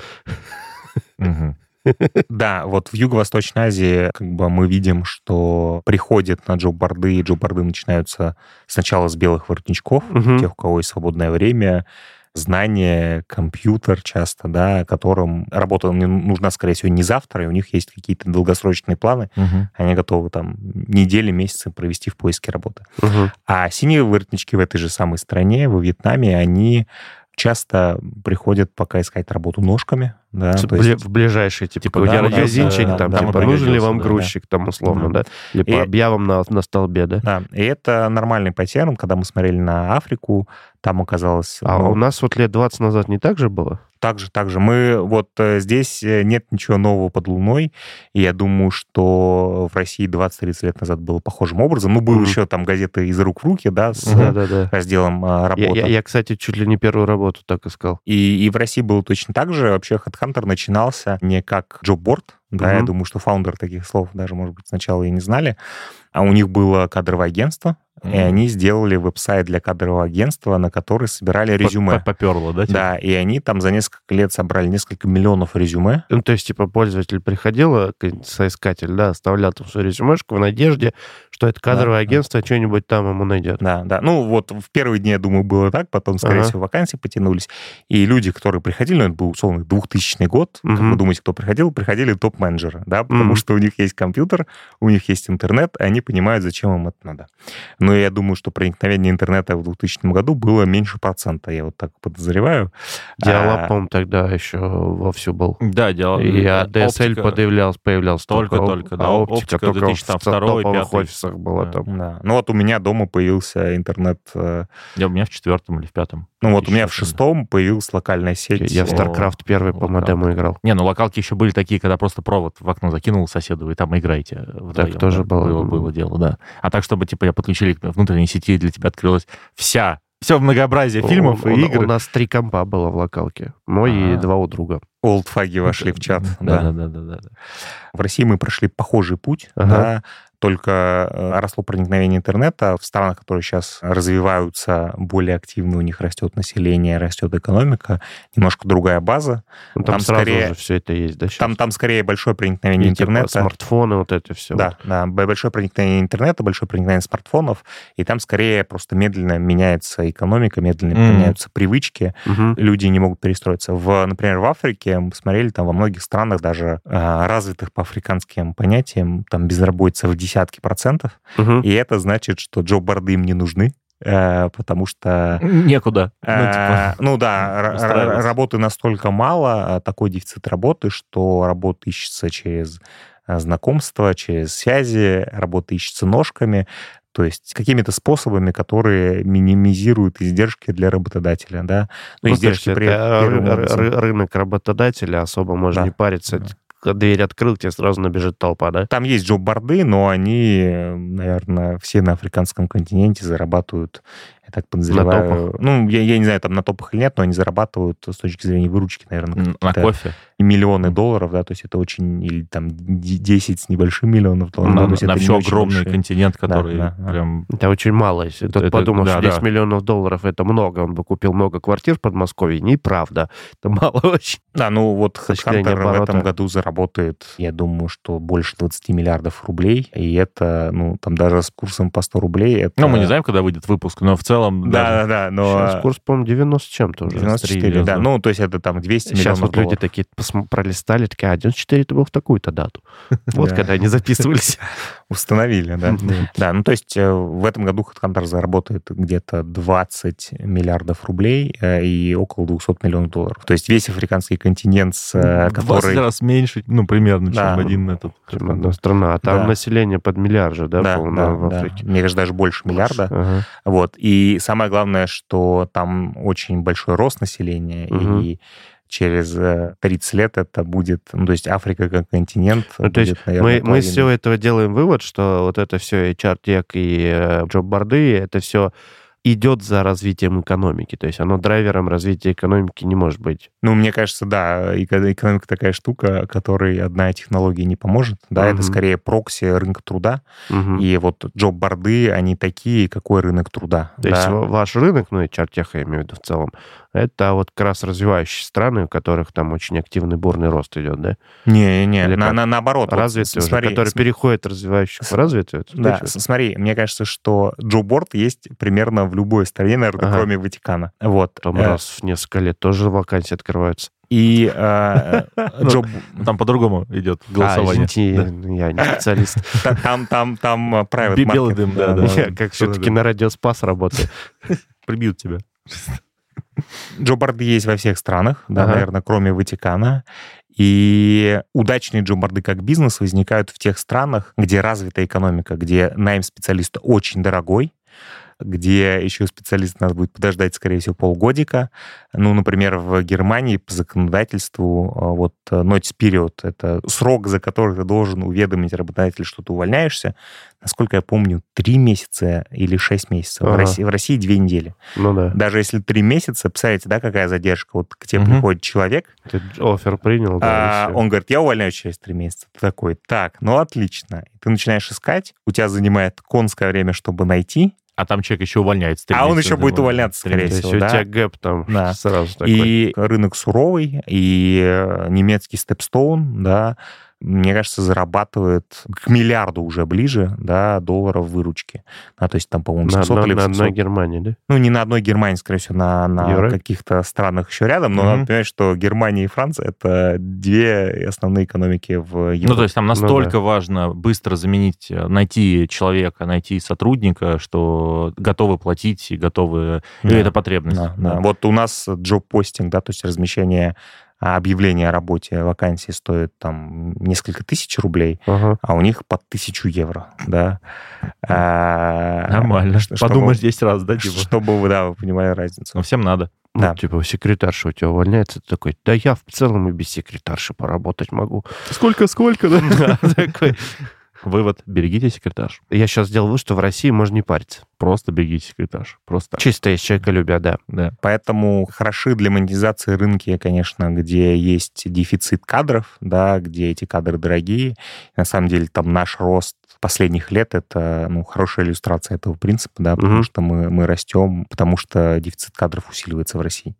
Speaker 1: Да, вот в Юго-Восточной Азии как бы мы видим, что приходят на джоб-борды, и джоб-борды начинаются сначала с белых воротничков, тех, у кого есть свободное время, знание, компьютер часто, да, которым работа им нужна, скорее всего, не завтра, и у них есть какие-то долгосрочные планы,
Speaker 3: Мгм.
Speaker 1: они готовы там недели, месяцы провести в поиске работы.
Speaker 2: Мгм.
Speaker 1: А синие воротнички в этой же самой стране, во Вьетнаме, они часто приходят пока искать работу ножками, да, то есть-
Speaker 2: в ближайший, типа,
Speaker 3: Типа, да, да,
Speaker 2: магазинчик,
Speaker 1: да,
Speaker 2: там,
Speaker 1: да,
Speaker 2: типа,
Speaker 3: да,
Speaker 2: нужен ли вам
Speaker 3: да,
Speaker 2: грузчик, там, условно,
Speaker 1: Да.
Speaker 2: да? Или
Speaker 1: И-
Speaker 2: по объявам на, на столбе, да?
Speaker 1: Да, и это нормальный паттерн, когда мы смотрели на Африку, там оказалось...
Speaker 2: А
Speaker 1: ну,
Speaker 2: у нас вот лет 20 назад не так же было?
Speaker 1: Так же, так же. Мы вот э, здесь э, нет ничего нового под луной, и я думаю, что в России 20-30 лет назад было похожим образом. Ну, был
Speaker 2: Мгм.
Speaker 1: еще там газеты из рук в руки, да, с
Speaker 3: Мгм.
Speaker 1: э,
Speaker 2: Да-да-да.
Speaker 1: разделом э,
Speaker 2: Я, я- я, кстати, чуть ли не первую работу так искал.
Speaker 1: И, и в России было точно так же. Вообще HeadHunter начинался не как джобборд, да, я
Speaker 2: Мгм.
Speaker 1: думаю, что фаундер таких слов даже, может быть, сначала и не знали, а у них было кадровое агентство, и они сделали веб-сайт для кадрового агентства, на который собирали резюме.
Speaker 3: Поперло, да? типа?
Speaker 1: Да, и они там за несколько лет собрали несколько миллионов резюме.
Speaker 2: Ну, то есть, типа, пользователь приходил, э, соискатель, да, оставлял там свою резюмешку в надежде, что это кадровое
Speaker 1: Да, да.
Speaker 2: агентство что-нибудь там ему найдет.
Speaker 1: Да, да. Ну, вот в первые дни, я думаю, было так, потом, скорее
Speaker 2: Ага.
Speaker 1: всего, вакансии потянулись. И люди, которые приходили, ну, это был, условно, 2000 год, как
Speaker 2: Мгм.
Speaker 1: вы думаете, кто приходил? Приходили топ-менеджеры, да, потому
Speaker 2: Мгм.
Speaker 1: что у них есть компьютер, у них есть интернет, и они понимают, зачем им это надо. Но я думаю, что проникновение интернета в 2000 году было меньше процента, я вот так подозреваю.
Speaker 2: Диалог,
Speaker 1: А,
Speaker 2: по-моему, тогда еще вовсю был.
Speaker 3: Да, дело...
Speaker 2: И
Speaker 3: э,
Speaker 2: ADSL
Speaker 3: оптика.
Speaker 2: появлялся, появлялся
Speaker 3: Только-только, да,
Speaker 2: а оптика,
Speaker 3: оптика
Speaker 2: только в
Speaker 3: 2002
Speaker 2: топовых
Speaker 3: 2005.
Speaker 2: Офисах была
Speaker 3: Да.
Speaker 2: там.
Speaker 1: Да. Ну вот у меня дома появился интернет. э,
Speaker 3: Я, у меня в четвертом или в пятом.
Speaker 1: Ну вот у меня в шестом появилась локальная сеть.
Speaker 2: Я в
Speaker 1: э,
Speaker 2: StarCraft первый по модему играл.
Speaker 3: Не, ну локалки еще были такие, когда просто провод в окно закинул соседу, и там играете вдвоем.
Speaker 2: тоже
Speaker 3: да.
Speaker 2: было.
Speaker 3: было. Было дело, да. А так, чтобы, типа, я подключили к внутренней сети, и для тебя открылась вся, все многообразие фильмов
Speaker 2: У-
Speaker 3: и
Speaker 2: у-
Speaker 3: игр.
Speaker 2: У нас три компа было в локалке. Мой и
Speaker 3: А.
Speaker 2: два у друга.
Speaker 1: Олдфаги вошли в чат.
Speaker 3: Да,
Speaker 1: Да.
Speaker 3: да, да, да, да.
Speaker 1: В России мы прошли похожий путь,
Speaker 2: Ага.
Speaker 1: да, только э, росло проникновение интернета. В странах, которые сейчас развиваются более активно, у них растет население, растет экономика, немножко другая база.
Speaker 2: Ну, там,
Speaker 1: Там
Speaker 2: сразу
Speaker 1: скорее-
Speaker 2: же все это есть, да?
Speaker 1: Там, там скорее большое проникновение
Speaker 2: И, типа,
Speaker 1: интернета.
Speaker 2: смартфоны, вот это все.
Speaker 1: Да, да, большое проникновение интернета, большое проникновение смартфонов, и там скорее просто медленно меняется экономика, медленно
Speaker 3: Мгм.
Speaker 1: меняются привычки,
Speaker 2: Мгм.
Speaker 1: люди не могут перестроиться. В, например, в Африке мы посмотрели, там во многих странах, даже а, развитых по африканским понятиям, там безработица в десятки процентов,
Speaker 2: Мгм.
Speaker 1: и это значит, что джоб-борды им не нужны, э, потому что...
Speaker 3: Некуда. Ну,
Speaker 1: э,
Speaker 3: типа,
Speaker 1: Ну да, работы настолько мало, а такой дефицит работы, что работа ищется через э, знакомства, через связи, работа ищется ножками, то есть какими-то способами, которые минимизируют издержки для работодателя, да. Ну,
Speaker 2: Ну,
Speaker 1: издержки при- образом.
Speaker 2: ры- рынок работодателя, особо можно
Speaker 1: Да.
Speaker 2: не париться.
Speaker 1: Да.
Speaker 2: Дверь открыл, тебе сразу набежит толпа, да?
Speaker 1: Там есть джоб-борды, но они, э, наверное, все на африканском континенте зарабатывают, я так подозреваю. Ну, я, я не знаю, там на топах или нет, но они зарабатывают с точки зрения выручки, наверное,
Speaker 3: На
Speaker 1: какие-то
Speaker 3: кофе.
Speaker 1: миллионы долларов, да, то есть это очень, или там д- 10 с небольшим миллионов долларов.
Speaker 3: На,
Speaker 1: да, то есть
Speaker 3: на все огромный
Speaker 1: большие.
Speaker 3: континент, который
Speaker 1: да, да.
Speaker 3: прям...
Speaker 2: Это очень мало. Если кто-то
Speaker 3: Это-
Speaker 2: подумал,
Speaker 3: да,
Speaker 2: что 10
Speaker 3: да.
Speaker 2: миллионов долларов это много, он бы купил много квартир в Подмосковье. Неправда. Это мало очень.
Speaker 1: Да, ну вот HeadHunter в этом году заработает, я думаю, что больше 20 миллиардов рублей, и это, ну, там даже с курсом по 100 рублей, это...
Speaker 3: Ну, мы не знаем, когда выйдет выпуск, но в целом... даже-
Speaker 1: Да, да, да, но...
Speaker 2: Сейчас курс, по-моему, 90 с чем-то уже.
Speaker 1: 94,
Speaker 3: Серьезно.
Speaker 1: да. Ну, то есть это там 200
Speaker 2: Сейчас
Speaker 1: миллионов
Speaker 2: вот люди такие пролистали, такие, а 94 это был в такую-то дату. Вот
Speaker 1: Да.
Speaker 2: когда они записывались.
Speaker 1: Установили, да. Да, ну то есть э, в этом году HeadHunter заработает где-то 20 миллиардов рублей э, и около 200 миллионов долларов. То есть весь африканский континент, с, э,
Speaker 3: В 20
Speaker 1: который...
Speaker 3: раз меньше, ну, примерно, чем один этот.
Speaker 2: Чем одна страна. А там население под миллиард же, да,
Speaker 1: Да,
Speaker 2: по-моему,
Speaker 1: да,
Speaker 2: в. Африке.
Speaker 1: Мне кажется, даже больше миллиарда.
Speaker 2: Ага.
Speaker 1: Вот. И самое главное, что там очень большой рост населения,
Speaker 2: Мгм.
Speaker 1: и через э, 30 лет это будет... Ну, то есть Африка как континент
Speaker 2: Ну, то есть
Speaker 1: наверное,
Speaker 2: Мы, мы
Speaker 1: половиной.
Speaker 2: всего этого делаем вывод, что вот это все HR-тек и э, джоб-борды, это все идет за развитием экономики. То есть оно драйвером развития экономики не может быть.
Speaker 1: Ну, мне кажется, да, эко- экономика такая штука, которой одна технология не поможет. Да,
Speaker 2: Мгм.
Speaker 1: это скорее прокси рынка труда.
Speaker 2: Мгм.
Speaker 1: И вот джоб-борды, они такие, какой рынок труда.
Speaker 2: То
Speaker 1: да.
Speaker 2: есть ва- ваш рынок, ну, HR-тех я имею в виду в целом, это вот как раз развивающиеся страны, у которых там очень активный бурный рост идет, да?
Speaker 1: Не, не,
Speaker 2: Или
Speaker 1: на, на- наоборот. вот
Speaker 2: Развитые уже,
Speaker 1: смотри,
Speaker 2: которые
Speaker 1: с-
Speaker 2: переходят развивающих в развитые. это
Speaker 1: Да, смотри, мне кажется, что джобборд есть примерно в любой стране, наверное,
Speaker 2: Ага.
Speaker 1: кроме Ватикана. Вот.
Speaker 2: Там
Speaker 1: Э,
Speaker 2: раз в несколько лет тоже вакансии открываются.
Speaker 1: И э,
Speaker 3: Ну,
Speaker 1: Джо-
Speaker 3: Там по-другому идет
Speaker 2: А,
Speaker 3: голосование.
Speaker 2: извините, я не специалист.
Speaker 1: та- там, там, там э, private
Speaker 3: Бе- белый
Speaker 1: market,
Speaker 3: дым, да, да.
Speaker 2: Я как все-таки на радио Спас работаю.
Speaker 3: Прибьют тебя.
Speaker 1: Джобарды есть во всех странах, да,
Speaker 2: Ага.
Speaker 1: наверное, кроме Ватикана. И удачные джобарды как бизнес возникают в тех странах, где развита экономика, где найм специалиста очень дорогой, где еще специалист надо будет подождать, скорее всего, полгодика. Ну, например, в Германии по законодательству а, вот э, notice period — это срок, за который ты должен уведомить работодателя, что ты увольняешься. Насколько я помню, три месяца или шесть месяцев. В,
Speaker 2: Ага.
Speaker 1: России, в России две недели.
Speaker 2: Ну да.
Speaker 1: Даже если три месяца, представляете, да, какая задержка? Вот к тебе
Speaker 3: Мгм.
Speaker 1: приходит человек,
Speaker 2: Ты офер принял, да,
Speaker 1: а, он говорит, я увольняюсь через три месяца. Ты такой, так, ну отлично. Ты начинаешь искать, у тебя занимает конское время, чтобы найти,
Speaker 3: А там человек еще увольняется.
Speaker 1: А он еще будет увольняться, скорее всего,
Speaker 2: у
Speaker 1: да.
Speaker 2: тебя гэп там
Speaker 1: Да.
Speaker 2: сразу такой.
Speaker 1: И рынок суровый, и немецкий степстоун, да, мне кажется, зарабатывает к миллиарду уже ближе, да, долларов выручки. А, то есть там, по-моему,
Speaker 2: на,
Speaker 1: 700
Speaker 2: на-
Speaker 1: или
Speaker 2: на
Speaker 1: 800.
Speaker 2: одной Германии, да?
Speaker 1: Ну, не на одной Германии, скорее всего, на, на каких-то странах еще рядом, но
Speaker 3: Мгм.
Speaker 1: надо понимать, что Германия и Франция — это две основные экономики в Европе.
Speaker 3: Ну, то есть там
Speaker 2: Ну
Speaker 3: настолько
Speaker 2: да.
Speaker 3: важно быстро заменить, э, найти человека, найти сотрудника, что готовы платить и готовы... И
Speaker 1: Да.
Speaker 3: это потребность.
Speaker 1: Да, да. Вот у нас джоб-постинг, да, то есть размещение а, объявления о работе вакансии стоит там несколько тысяч рублей,
Speaker 2: Ага.
Speaker 1: а у них под тысячу евро, да. А,
Speaker 3: Нормально.
Speaker 1: чтобы-
Speaker 3: Подумаешь 10 раз, да, типа?
Speaker 1: Чтобы вы, да, вы понимали разницу.
Speaker 3: Ну, всем надо.
Speaker 2: Ну,
Speaker 1: Да.
Speaker 2: типа, секретарша у тебя увольняется, ты такой, да я в целом и без секретарши поработать могу.
Speaker 3: Сколько, сколько, да?
Speaker 2: Да, такой.
Speaker 3: Вывод. Берегите секретарш.
Speaker 2: Я сейчас сделал вывод, что в России можно не париться.
Speaker 3: Просто берегите секретарш. Просто так.
Speaker 2: Чисто из человеколюбия, да.
Speaker 3: Да.
Speaker 1: Поэтому хороши для монетизации рынки, конечно, где есть дефицит кадров, да, где эти кадры дорогие. На самом деле там наш рост последних лет — это ну, хорошая иллюстрация этого принципа, да, потому
Speaker 2: Мгм.
Speaker 1: что мы, мы растем, потому что дефицит кадров усиливается в России.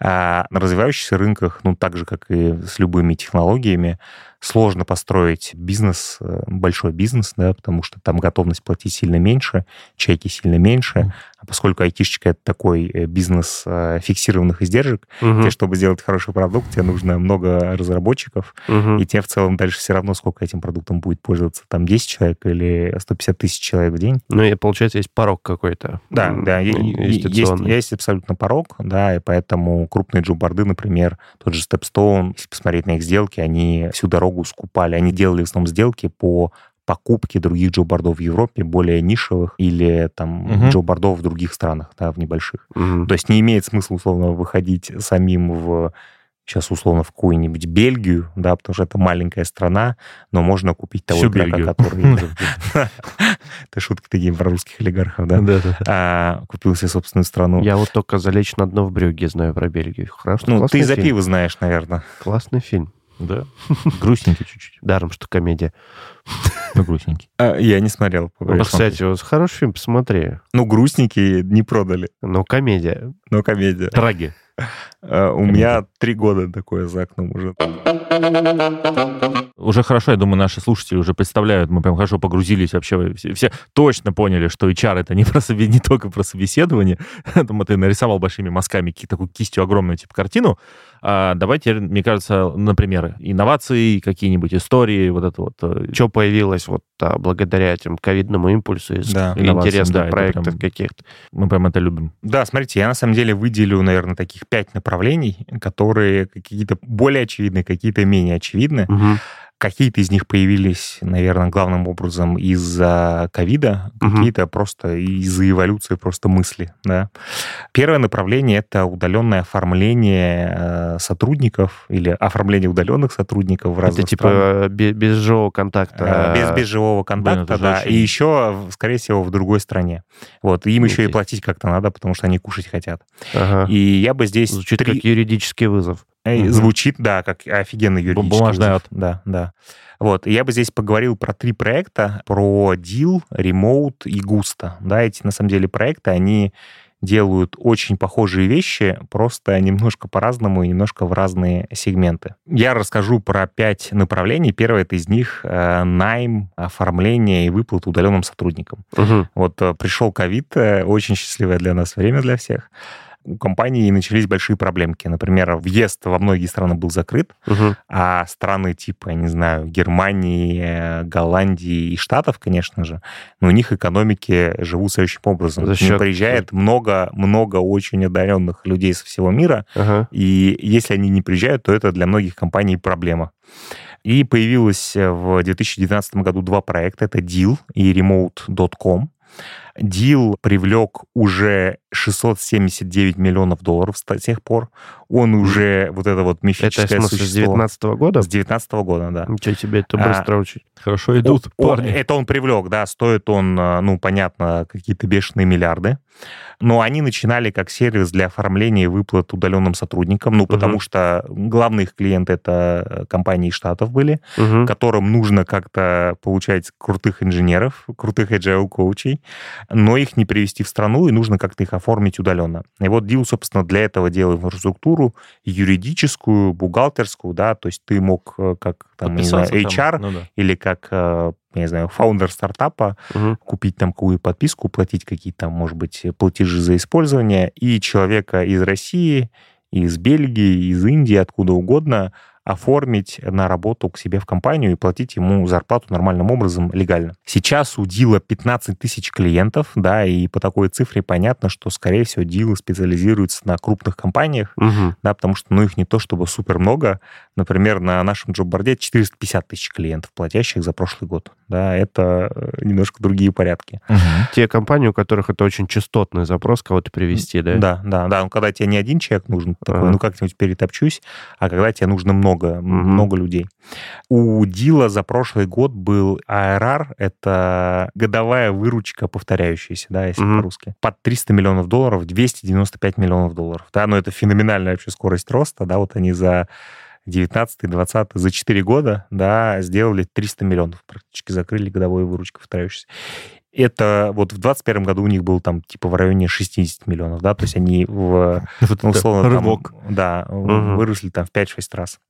Speaker 1: А на развивающихся рынках, ну, так же, как и с любыми технологиями, сложно построить бизнес, э, большой бизнес, да, потому что там готовность платить сильно меньше, чеки сильно меньше, а поскольку айтишечка — это такой э, бизнес э, фиксированных издержек,
Speaker 2: Мгм,
Speaker 1: тебе, чтобы сделать хороший продукт, тебе нужно много разработчиков,
Speaker 2: мгм.
Speaker 1: и тебе в целом дальше все равно, сколько этим продуктом будет пользоваться, там 10 человек или 150 тысяч человек в день.
Speaker 2: Ну, и получается, есть порог какой-то.
Speaker 1: Да, да, есть, есть абсолютно порог, да, и поэтому крупные джобарды, например, тот же Stepstone, если посмотреть на их сделки, они всю дорогу скупали, они делали в основном сделки по покупке других джобардов в Европе, более нишевых, или там
Speaker 3: Мгм.
Speaker 1: джобардов в других странах, да, в небольших.
Speaker 2: Мгм.
Speaker 1: То есть не имеет смысла, условно, выходить самим в сейчас условно в какую-нибудь Бельгию, да, потому что это маленькая страна, но можно купить того
Speaker 3: Всю
Speaker 1: игрока,
Speaker 3: Бельгию.
Speaker 1: который... Это шутки такие про русских олигархов, да? А, Купил себе собственную страну.
Speaker 2: Я вот только «Залечь на дно в брюге» знаю про Бельгию.
Speaker 1: Ну, ты за пиво знаешь, наверное.
Speaker 2: Классный фильм.
Speaker 3: Да. Грустненький чуть-чуть.
Speaker 2: Даром, что комедия.
Speaker 3: Ну, грустненький.
Speaker 1: А, Я не смотрел.
Speaker 2: Ну, кстати, вот хороший фильм, посмотри.
Speaker 1: Ну, грустненькие не продали,
Speaker 2: Ну, комедия.
Speaker 1: но комедия.
Speaker 3: Драги.
Speaker 1: А, У меня три года такое за окном уже.
Speaker 3: Уже хорошо, я думаю, наши слушатели уже представляют, мы прям хорошо погрузились вообще, все, все точно поняли, что HR это не, про, не только про собеседование, Думаю, ты нарисовал большими мазками такую кистью огромную типа картину. А давайте, мне кажется, на примеры. Инновации, какие-нибудь истории, вот это вот. э,
Speaker 2: Что появилось вот а, благодаря этим ковидному импульсу из
Speaker 1: Да.
Speaker 2: Интересных
Speaker 3: да,
Speaker 2: проектов
Speaker 3: прям-
Speaker 2: каких-то?
Speaker 3: Мы прям это любим.
Speaker 1: Да, смотрите, я на самом деле выделю, наверное, таких пять направлений, которые какие-то более очевидны, какие-то менее очевидны.
Speaker 2: Мгм.
Speaker 1: Какие-то из них появились, наверное, главным образом из-за ковида, какие-то просто из-за эволюции просто мысли. Да. Первое направление — это удаленное оформление э, сотрудников или оформление удаленных сотрудников в
Speaker 2: Это
Speaker 1: разных
Speaker 2: типа
Speaker 1: странах.
Speaker 2: э, бе- без живого контакта.
Speaker 1: Э, Без, без живого контакта,
Speaker 3: это же
Speaker 1: да.
Speaker 3: очень-
Speaker 1: И еще, скорее всего, в другой стране. Вот. Им еще и
Speaker 2: Окей.
Speaker 1: платить как-то надо, потому что они кушать хотят.
Speaker 2: Ага.
Speaker 1: И я бы здесь...
Speaker 2: Звучит
Speaker 1: три-
Speaker 2: как юридический вызов.
Speaker 3: Мгм.
Speaker 1: Звучит, да, как офигенно юридический
Speaker 3: бумажный
Speaker 1: вызов. Да, да. Вот, я бы здесь поговорил про три проекта, про Deal, Remote и Gusto. Да, эти, на самом деле, проекты, они делают очень похожие вещи, просто немножко по-разному и немножко в разные сегменты. Я расскажу про пять направлений. Первое из них э, найм, оформление и выплаты удаленным сотрудникам.
Speaker 2: Угу.
Speaker 1: Вот э, пришел ковид, э, очень счастливое для нас время для всех у компании начались большие проблемки. Например, въезд во многие страны был закрыт,
Speaker 2: Угу.
Speaker 1: а страны типа, я не знаю, Германии, Голландии и Штатов, конечно же, но у них экономики живут следующим образом.
Speaker 2: За счет-
Speaker 1: приезжает много-много очень одаренных людей со всего мира,
Speaker 2: Ага.
Speaker 1: и если они не приезжают, то это для многих компаний проблема. И появилось в 2019 году два проекта. Это Deal и Remote.com. Deal привлек уже 679 миллионов долларов с тех пор. Он уже вот это вот
Speaker 2: Это,
Speaker 1: мифическое
Speaker 2: смысле, с
Speaker 1: существо.
Speaker 2: 19 года?
Speaker 1: С 19 года, да.
Speaker 2: Ничего себе, это
Speaker 1: А,
Speaker 2: быстро очень.
Speaker 3: Хорошо идут
Speaker 1: О- о,
Speaker 3: парни.
Speaker 1: это он привлек, да, стоит он, э, ну, понятно, какие-то бешеные миллиарды. Но они начинали как сервис для оформления выплат удаленным сотрудникам, ну, потому
Speaker 2: Мгм.
Speaker 1: что главный их клиент это э, компании Штатов были,
Speaker 2: Мгм.
Speaker 1: которым нужно как-то получать крутых инженеров, крутых agile коучей, но их не привести в страну, и нужно как-то их оформить удаленно. И вот Deal, собственно, для этого делал инфраструктуру юридическую, бухгалтерскую, да, то есть ты мог э, как там, не знаю,
Speaker 3: Подписаться там.
Speaker 1: HR
Speaker 3: Ну да.
Speaker 1: или как, э, я не знаю, фаундер стартапа,
Speaker 2: Мгм.
Speaker 1: купить там какую подписку, платить какие-то, там, может быть, платежи за использование, и человека из России, из Бельгии, из Индии, откуда угодно, оформить на работу к себе в компанию и платить ему зарплату нормальным образом, легально. Сейчас у Дила 15 тысяч клиентов, да, и по такой цифре понятно, что, скорее всего, Дилы специализируется на крупных компаниях,
Speaker 2: Мгм.
Speaker 1: да, потому что, ну, их не то чтобы супер много. Например, на нашем джобборде 450 тысяч клиентов, платящих за прошлый год. Да, это э, немножко другие порядки.
Speaker 3: Мгм.
Speaker 2: Те компании, у которых это очень частотный запрос, кого-то привести, да?
Speaker 1: Да, да, да. Ну, когда тебе не один человек нужен, такой, ну, как-нибудь перетопчусь, а когда тебе нужно много, м, много людей. У Дила за прошлый год был ARR, это годовая выручка повторяющаяся, да, если
Speaker 2: Мгм.
Speaker 1: по-русски. Под 300 миллионов долларов, 295 миллионов долларов. Да, но это феноменальная вообще скорость роста, да, вот они за 19 20 за 4 года, да, сделали 300 миллионов, практически закрыли годовую выручку повторяющуюся. Это вот в 21 году у них был там типа в районе 60 миллионов, да, то есть они в, условно, там, да, выросли там в 5-6 раз.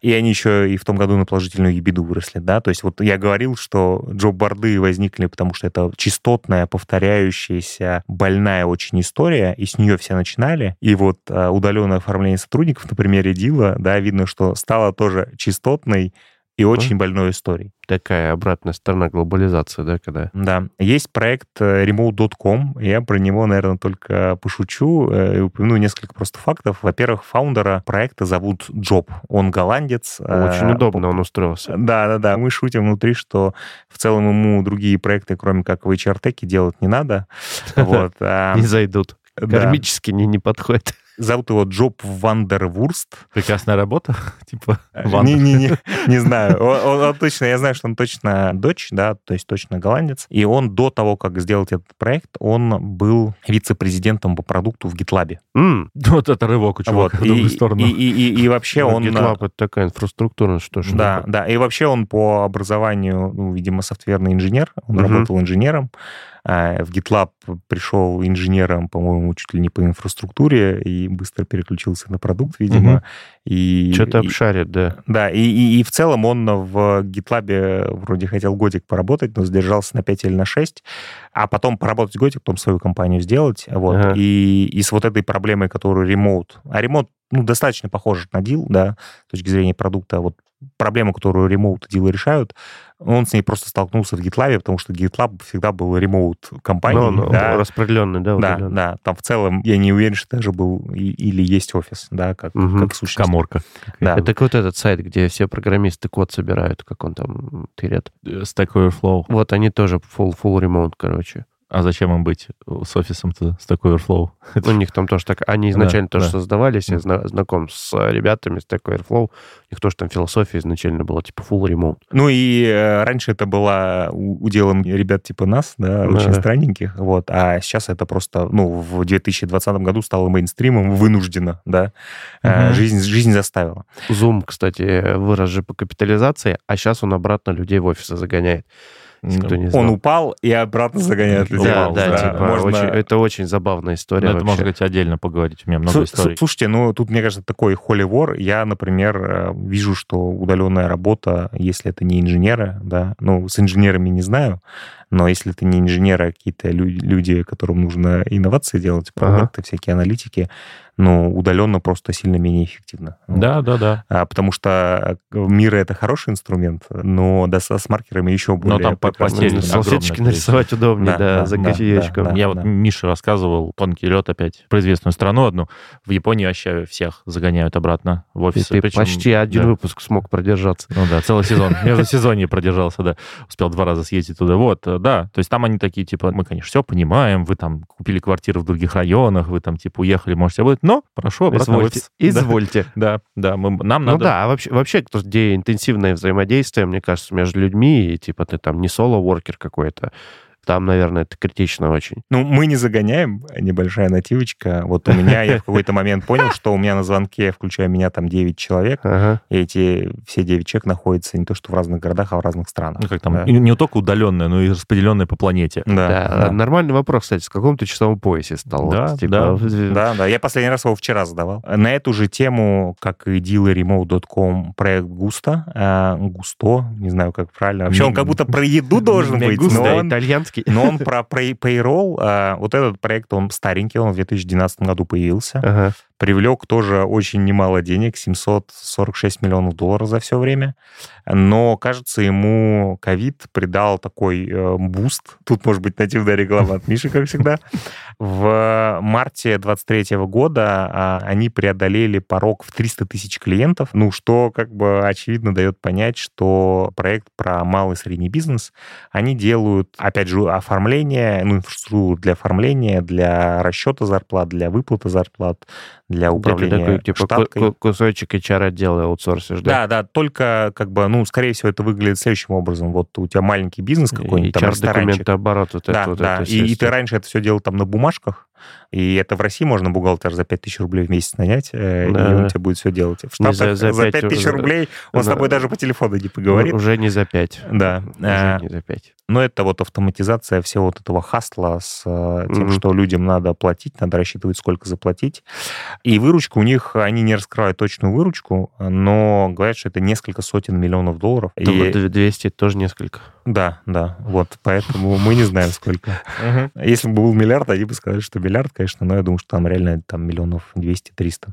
Speaker 1: И они еще и в том году на положительную ебиду выросли, да, то есть вот я говорил, что джоб-борды возникли, потому что это частотная, повторяющаяся, больная очень история, и с нее все начинали, и вот а, удаленное оформление сотрудников на примере Дила, да, видно, что стало тоже частотной и очень больной историей.
Speaker 2: Такая обратная сторона глобализации, да, когда...
Speaker 1: Да, есть проект э, remote.com, я про него, наверное, только пошучу э, и упомяну несколько просто фактов. Во-первых, фаундера проекта зовут Джоб, он голландец.
Speaker 2: Очень
Speaker 1: э,
Speaker 2: удобно он устроился.
Speaker 1: Да, да, да. Мы шутим внутри, что в целом ему другие проекты, кроме как в HR-теке, делать не надо. Вот. а,
Speaker 2: Не зайдут. Кармически не подходит.
Speaker 1: Зовут его Джоб Вандервурст.
Speaker 3: Прекрасная работа. Типа,
Speaker 1: Не,
Speaker 3: Ванда.
Speaker 1: не, не, не знаю. Он, он- он точно, я знаю, что он точно дочь, да, то есть точно голландец. И он до того, как сделать этот проект, он был вице-президентом по продукту в GitLab.
Speaker 2: М,
Speaker 3: Вот это рывок у
Speaker 1: Вот.
Speaker 3: чувака в
Speaker 1: И,
Speaker 3: другую
Speaker 1: и,
Speaker 3: сторону.
Speaker 1: и, и- и вообще
Speaker 2: ну,
Speaker 1: он...
Speaker 2: GitLab это такая инфраструктура, что ж.
Speaker 1: Да, да. И вообще он по образованию, ну, видимо, софтверный инженер. Он
Speaker 2: Мгм.
Speaker 1: работал инженером. А, В GitLab пришел инженером, по-моему, чуть ли не по инфраструктуре и быстро переключился на продукт, видимо. И,
Speaker 2: Что-то обшарит, да.
Speaker 1: Да, и, и, и в целом он в GitLab вроде хотел годик поработать, но сдержался на 5 или на 6, а потом поработать годик, потом свою компанию сделать. Вот.
Speaker 2: Ага.
Speaker 1: И, и с вот этой проблемой, которую ремоут... А ремоут ну, достаточно похож на дил, да, с точки зрения продукта. А Вот проблему, которую ремоут дилы решают, он с ней просто столкнулся в GitLab, потому что GitLab всегда был ремоут компанией.
Speaker 2: Ну, ну,
Speaker 1: да,
Speaker 2: распределенный, да,
Speaker 1: да,
Speaker 2: удаленный.
Speaker 1: да, там в целом я не уверен, что даже был и- или есть офис, да, как,
Speaker 2: Мгм.
Speaker 1: как сущность.
Speaker 3: Коморка.
Speaker 1: Да.
Speaker 2: Это вот этот сайт, где все программисты код собирают, как он там тырят.
Speaker 3: Э, Stack Overflow.
Speaker 2: Вот они тоже full, full remote, короче.
Speaker 3: А зачем им быть с офисом-то Stack Overflow?
Speaker 2: У них там тоже так... Они изначально
Speaker 3: Да,
Speaker 2: тоже
Speaker 3: да.
Speaker 2: создавались, я зна- знаком с ребятами, с Stack Overflow. У них тоже там философия изначально была, типа, full remote.
Speaker 1: Ну и э, раньше это было у- уделом ребят типа нас, да,
Speaker 2: Да.
Speaker 1: очень странненьких, вот, а сейчас это просто, ну, в 2020 году стало мейнстримом вынужденно, да, Э,
Speaker 3: Мгм.
Speaker 1: жизнь, жизнь заставила.
Speaker 2: Zoom, кстати, вырос же по капитализации, а сейчас он обратно людей в офисы загоняет. Кто не
Speaker 1: Он
Speaker 2: знал.
Speaker 1: упал и обратно загоняет людей.
Speaker 2: Да,
Speaker 3: упал,
Speaker 2: да,
Speaker 3: да.
Speaker 2: типа,
Speaker 1: Можно-
Speaker 2: очень- это очень забавная история
Speaker 3: Ну, это,
Speaker 2: вообще.
Speaker 3: может быть, отдельно поговорить. У меня много
Speaker 1: Слу-
Speaker 3: историй.
Speaker 1: Слушайте, ну тут, мне кажется, такой холивор. Я, например, э, вижу, что удаленная работа, если это не инженеры, да, ну, с инженерами не знаю, но если это не инженеры, а какие-то лю- люди, которым нужно инновации делать, проекты, всякие аналитики, ну, удаленно просто сильно менее эффективно. Вот.
Speaker 3: Да, да, да.
Speaker 1: А, потому что э, мир это хороший инструмент, но да, с маркерами еще более
Speaker 3: там по-
Speaker 1: прекрасный
Speaker 3: потери
Speaker 2: Ну,
Speaker 1: инструмент.
Speaker 2: Салфеточки нарисовать удобнее,
Speaker 1: Да,
Speaker 2: да,
Speaker 1: да,
Speaker 2: за
Speaker 1: да,
Speaker 2: кофеечком.
Speaker 1: да,
Speaker 3: Я вот Миша рассказывал, тонкий лед опять, про известную страну одну. В Японии вообще всех загоняют обратно в
Speaker 2: Ты,
Speaker 3: офисы.
Speaker 2: ты
Speaker 3: Причем-
Speaker 2: почти один
Speaker 3: да.
Speaker 2: выпуск смог продержаться.
Speaker 3: Ну да, целый сезон. Между сезонье продержался, да. Успел два раза съездить туда. Вот, да. То есть там они такие, типа, мы, конечно, все понимаем, вы там купили квартиру в других районах, вы там, типа, уехали, можете быть, но прошу обратно в
Speaker 2: Извольте.
Speaker 3: офис. Да.
Speaker 2: Извольте.
Speaker 3: Да, да, мы, нам
Speaker 2: Ну
Speaker 3: надо...
Speaker 2: да, а вообще, вообще где интенсивное взаимодействие, мне кажется, между людьми, и типа ты там не соло-воркер какой-то, там, наверное, это критично очень.
Speaker 1: Ну, мы не загоняем, небольшая нативочка. Вот у меня, я в какой-то момент понял, что у меня на звонке, включая меня, там 9 человек,
Speaker 2: Ага.
Speaker 1: и эти все 9 человек находятся не то что в разных городах, а в разных странах.
Speaker 3: Ну, как там,
Speaker 1: Да.
Speaker 3: не только удаленная, но и распределенная по планете.
Speaker 1: Да,
Speaker 2: Да,
Speaker 1: да.
Speaker 2: Нормальный вопрос, кстати, с каком ты часовом поясе стал?
Speaker 3: Да,
Speaker 2: Вот, типа,
Speaker 3: да.
Speaker 1: Да, да, я последний раз его вчера задавал. На эту же тему, как и dealerremote.com, проект Густо, а, Густо, не знаю, как правильно. Вообще он как будто про еду должен быть, но он,
Speaker 2: итальянский.
Speaker 1: Но он про pay- payroll. а, Вот этот проект, он старенький, он в 2012 году появился.
Speaker 2: Ага.
Speaker 1: Привлек тоже очень немало денег, 746 миллионов долларов за все время. Но, кажется, ему ковид придал такой э, буст. Тут, может быть, нативная реклама от Миши, как всегда. В марте 23 года а, они преодолели порог в 300 тысяч клиентов, ну, что, как бы, очевидно, дает понять, что проект про малый и средний бизнес, они делают, опять же, оформление, ну, инфраструктуру для оформления, для расчета зарплат, для выплаты зарплат, для
Speaker 2: Ты
Speaker 1: управления
Speaker 2: такой, типа,
Speaker 1: штаткой.
Speaker 2: ку- кусочек HR-отдела аутсорсишь, да?
Speaker 1: Да, да, только как бы, ну, скорее всего, это выглядит следующим образом. Вот у тебя маленький бизнес какой-нибудь, там ресторанчик.
Speaker 2: HR-документы, оборот, вот
Speaker 1: Да,
Speaker 2: это, вот
Speaker 1: да.
Speaker 2: это
Speaker 1: и, и ты раньше это все делал там на бумажках, и это в России можно бухгалтер за 5000 рублей в месяц нанять, э, и
Speaker 2: Да.
Speaker 1: он тебе будет все делать. В Штатах
Speaker 2: за-
Speaker 1: за,
Speaker 2: за пять
Speaker 1: 5000
Speaker 2: уже.
Speaker 1: рублей он с
Speaker 2: Да.
Speaker 1: тобой даже по телефону не поговорит.
Speaker 2: Уже не за пять.
Speaker 1: Да.
Speaker 2: Уже
Speaker 1: А,
Speaker 2: не за пять.
Speaker 1: Но это вот автоматизация всего вот этого хастла с э, тем,
Speaker 2: Мгм.
Speaker 1: что людям надо платить, надо рассчитывать, сколько заплатить. И выручка у них, они не раскрывают точную выручку, но говорят, что это несколько сотен миллионов долларов.
Speaker 2: Это
Speaker 1: И-
Speaker 2: вот 200 тоже несколько.
Speaker 1: Да, да, вот, поэтому мы не знаем, сколько. Если бы был миллиард, они бы сказали, что миллиард, конечно, но я думаю, что там реально там миллионов 200-300.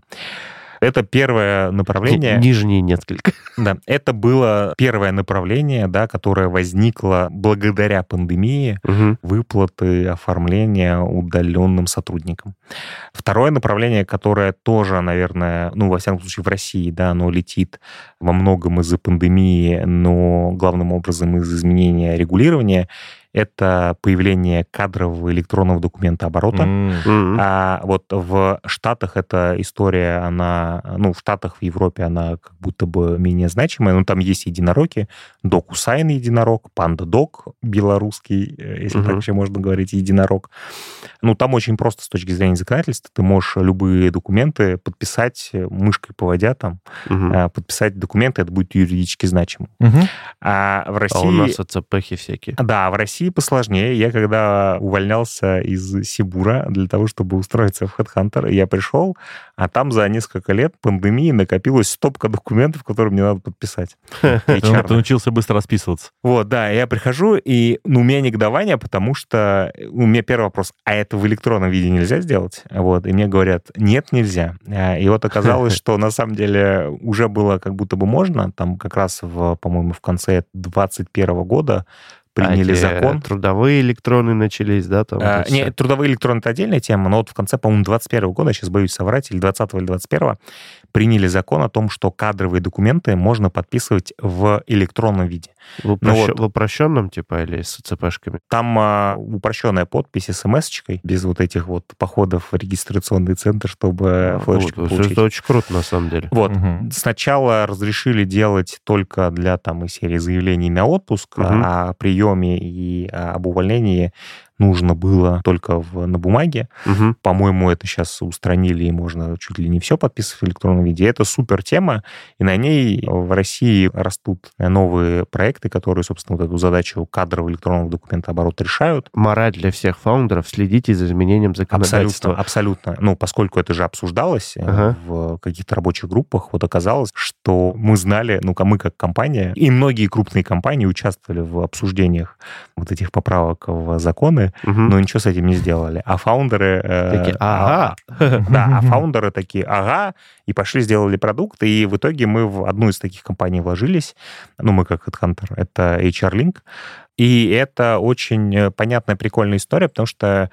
Speaker 1: Это первое направление.
Speaker 2: Нижние несколько.
Speaker 1: Да, это было первое направление, да, которое возникло благодаря пандемии,
Speaker 2: Мгм.
Speaker 1: выплаты, оформления удаленным сотрудникам. Второе направление, которое тоже, наверное, ну, во всяком случае, в России, да, оно летит во многом из-за пандемии, но главным образом из изменения регулирования, это появление кадрового электронного документа оборота.
Speaker 2: Мгм.
Speaker 1: А вот в Штатах эта история, она, ну, в Штатах, в Европе она как будто бы менее значимая. Ну, там есть единороги, DocuSign единорог, PandaDoc белорусский, э, если
Speaker 2: Мгм.
Speaker 1: так еще можно говорить, единорог. Ну, там очень просто с точки зрения законодательства. Ты можешь любые документы подписать э, мышкой поводя там, э, подписать документы, это будет юридически значимо.
Speaker 3: Мгм.
Speaker 1: А в России...
Speaker 2: А у нас АЦПхи всякие.
Speaker 1: Да, в России посложнее. Я когда увольнялся из Сибура для того, чтобы устроиться в HeadHunter, я пришел, а там за несколько лет пандемии накопилась стопка документов, которые мне надо подписать.
Speaker 3: Ты,
Speaker 1: HR.
Speaker 3: ты научился быстро расписываться.
Speaker 1: Вот, да, я прихожу, и ну, у меня негодование, потому что у меня первый вопрос, а это в электронном виде нельзя сделать? Вот, и мне говорят, нет, нельзя. А, И вот оказалось, что на самом деле уже было как будто бы можно, там как раз, в, по-моему, в конце 2021 года приняли
Speaker 2: А
Speaker 1: закон.
Speaker 2: Трудовые электроны начались, да? Там,
Speaker 1: А, не, трудовые электроны это отдельная тема, но вот в конце, по-моему, 21 года, я сейчас боюсь соврать, или 20 или 21 приняли закон о том, что кадровые документы можно подписывать в электронном виде.
Speaker 2: в, упрощ-
Speaker 1: ну вот.
Speaker 2: в упрощенном, типа, или с ЦПшками?
Speaker 1: Там а, упрощенная подпись смс-очкой, без вот этих вот походов в регистрационный центр, чтобы флешечку
Speaker 2: Вот,
Speaker 1: получить.
Speaker 2: Это очень круто, на самом деле.
Speaker 1: Вот.
Speaker 3: Мгм.
Speaker 1: Сначала разрешили делать только для там из серии заявлений на отпуск, а о приеме и а, об увольнении нужно было только в, на бумаге.
Speaker 2: Мгм.
Speaker 1: По-моему, это сейчас устранили, и можно чуть ли не все подписывать в электронном виде. Это супер тема, и на ней в России растут новые проекты, которые, собственно, вот эту задачу кадрового электронного документооборота решают.
Speaker 2: Мораль для всех фаундеров. Следите за изменением
Speaker 1: Абсолютно,
Speaker 2: законодательства.
Speaker 1: абсолютно. Ну, поскольку это же обсуждалось э,
Speaker 2: Ага.
Speaker 1: в каких-то рабочих группах, вот оказалось, что мы знали, ну, мы как компания, и многие крупные компании участвовали в обсуждениях вот этих поправок в законы, Но ничего с этим не сделали. А фаундеры... э,
Speaker 2: Такие,
Speaker 1: а-
Speaker 2: ага.
Speaker 1: Да, а фаундеры такие, ага, и пошли, сделали продукт, и в итоге мы в одну из таких компаний вложились, ну, мы как HeadHunter, это HR-Link, и это очень э, понятная, прикольная история, потому что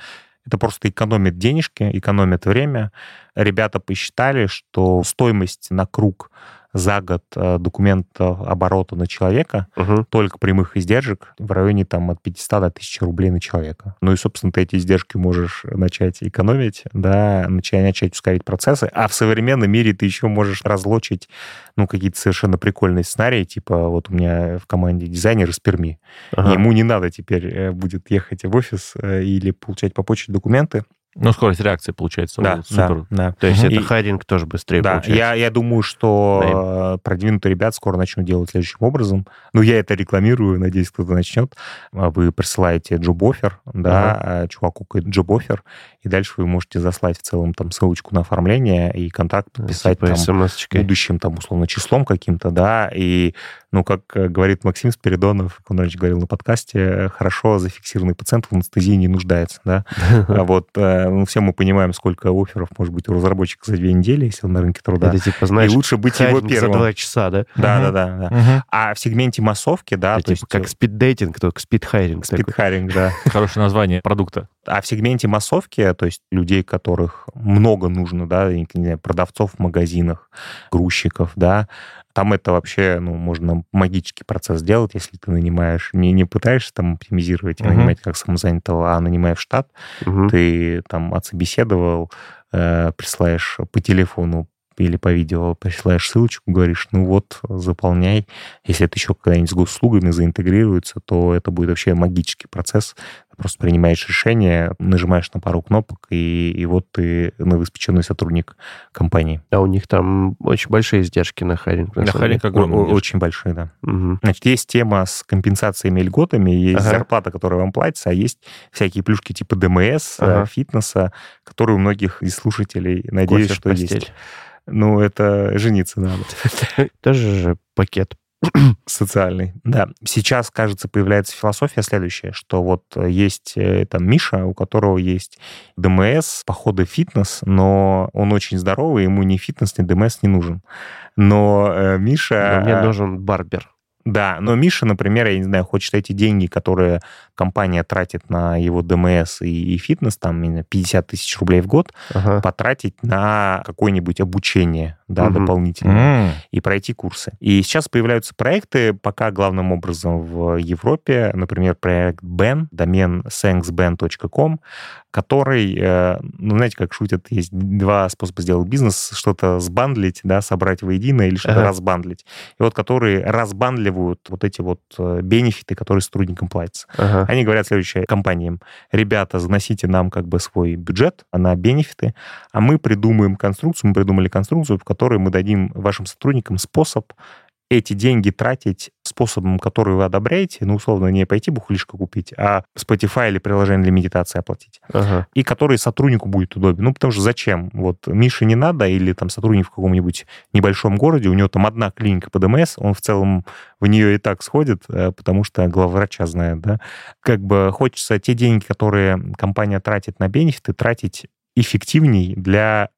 Speaker 1: это просто экономит денежки, экономит время. Ребята посчитали, что стоимость на круг за год э, документа оборота на человека
Speaker 2: Мгм.
Speaker 1: только прямых издержек в районе там от 500 до 1000 рублей на человека. Ну и, собственно, ты эти издержки можешь начать экономить, да, начать, начать ускорить процессы, а в современном мире ты еще можешь разлочить, ну, какие-то совершенно прикольные сценарии, типа вот у меня в команде дизайнер из Перми,
Speaker 2: Ага.
Speaker 1: ему не надо теперь э, будет ехать в офис э, или получать по почте документы.
Speaker 3: Ну, скорость реакции получается.
Speaker 1: Да,
Speaker 3: супер.
Speaker 1: да, да.
Speaker 2: То есть
Speaker 1: И-
Speaker 2: это хайдинг тоже быстрее
Speaker 1: Да,
Speaker 2: получается.
Speaker 1: я, я думаю, что э, продвинутые ребята скоро начнут делать следующим образом. Ну, я это рекламирую, надеюсь, кто-то начнет. А Вы присылаете джоб-оффер, да, а чуваку какой-то джоб-оффер, и дальше вы можете заслать в целом там ссылочку на оформление и контракт подписать
Speaker 2: Типа
Speaker 1: там будущим там условно числом каким-то, да, и, ну, как э, говорит Максим Спиридонов, как он раньше говорил на подкасте, э, хорошо зафиксированный пациент в анестезии не нуждается, да. А вот э, ну, все мы понимаем, сколько офферов может быть у разработчика за две недели, если он на рынке труда.
Speaker 2: Это типа, знаешь,
Speaker 1: и лучше быть его
Speaker 2: хайдинг за
Speaker 1: первым.
Speaker 2: два часа, да?
Speaker 1: Да,
Speaker 3: Мгм.
Speaker 1: да, да, да.
Speaker 3: Мгм.
Speaker 1: А в сегменте массовки, да,
Speaker 2: Это
Speaker 1: то
Speaker 2: типа
Speaker 1: есть
Speaker 2: как спид-дейтинг, только спид-хайдинг. такой.
Speaker 1: спидхаринг, да.
Speaker 3: Хорошее название продукта.
Speaker 1: А в сегменте массовки, то есть людей, которых много нужно, да, не знаю, продавцов в магазинах, грузчиков, да, там это вообще, ну, можно магический процесс сделать, если ты нанимаешь, не, не пытаешься там оптимизировать и
Speaker 3: Мгм.
Speaker 1: нанимать как самозанятого, а нанимаешь штат,
Speaker 2: Мгм.
Speaker 1: ты там отсобеседовал, э, присылаешь по телефону или по видео, присылаешь ссылочку, говоришь, ну вот, заполняй. Если это еще когда-нибудь с госуслугами заинтегрируется, то это будет вообще магический процесс. Ты просто принимаешь решение, нажимаешь на пару кнопок, и, и вот ты новоиспеченный сотрудник компании.
Speaker 2: А у них там очень большие издержки на хайдинг. на
Speaker 3: На
Speaker 2: самом деле.
Speaker 3: хайдинг огромный.
Speaker 1: О- о-
Speaker 3: издержки.
Speaker 1: Очень большие, да.
Speaker 2: Мгм.
Speaker 1: Значит, есть тема с компенсациями и льготами, есть
Speaker 2: Ага.
Speaker 1: зарплата, которая вам платится, а есть всякие плюшки типа ДМС,
Speaker 2: Ага.
Speaker 1: фитнеса, которые у многих из слушателей, надеюсь,
Speaker 2: Кофе
Speaker 1: что
Speaker 2: постель.
Speaker 1: есть. Ну, это жениться надо.
Speaker 2: Тоже же пакет.
Speaker 1: Социальный. Да. Сейчас, кажется, появляется философия следующая, что вот э, есть э, там Миша, у которого есть ДМС, походы фитнес, но он очень здоровый, ему ни фитнес, ни ДМС не нужен. Но э, Миша...
Speaker 2: Но мне нужен барбер.
Speaker 1: Да, но Миша, например, я не знаю, хочет эти деньги, которые компания тратит на его ДМС и, и фитнес, там именно 50 тысяч рублей в год,
Speaker 2: Ага.
Speaker 1: потратить на какое-нибудь обучение, да,
Speaker 2: Мгм.
Speaker 1: дополнительное
Speaker 3: М.
Speaker 1: и пройти курсы. И сейчас появляются проекты, пока главным образом в Европе, например, проект Ben, домен thanksben.com, который, э, ну, знаете, как шутят, есть два способа сделать бизнес, что-то сбандлить, да, собрать воедино или что-то
Speaker 2: Ага.
Speaker 1: разбандлить. И вот которые разбандливают вот эти вот э, бенефиты, которые сотрудникам платятся.
Speaker 2: Ага.
Speaker 1: Они говорят следующее компаниям. Ребята, заносите нам как бы свой бюджет на бенефиты, а мы придумаем конструкцию, мы придумали конструкцию, в которой мы дадим вашим сотрудникам способ эти деньги тратить способом, который вы одобряете, ну, условно, не пойти бухлишко купить, а Spotify или приложение для медитации оплатить,
Speaker 2: Ага.
Speaker 1: и который сотруднику будет удобен. Ну, потому что зачем? Вот Мише не надо, или там сотрудник в каком-нибудь небольшом городе, у него там одна клиника по ДМС, он в целом в нее и так сходит, э, потому что главврача знает, да. Как бы хочется те деньги, которые компания тратит на бенефиты, тратить эффективней для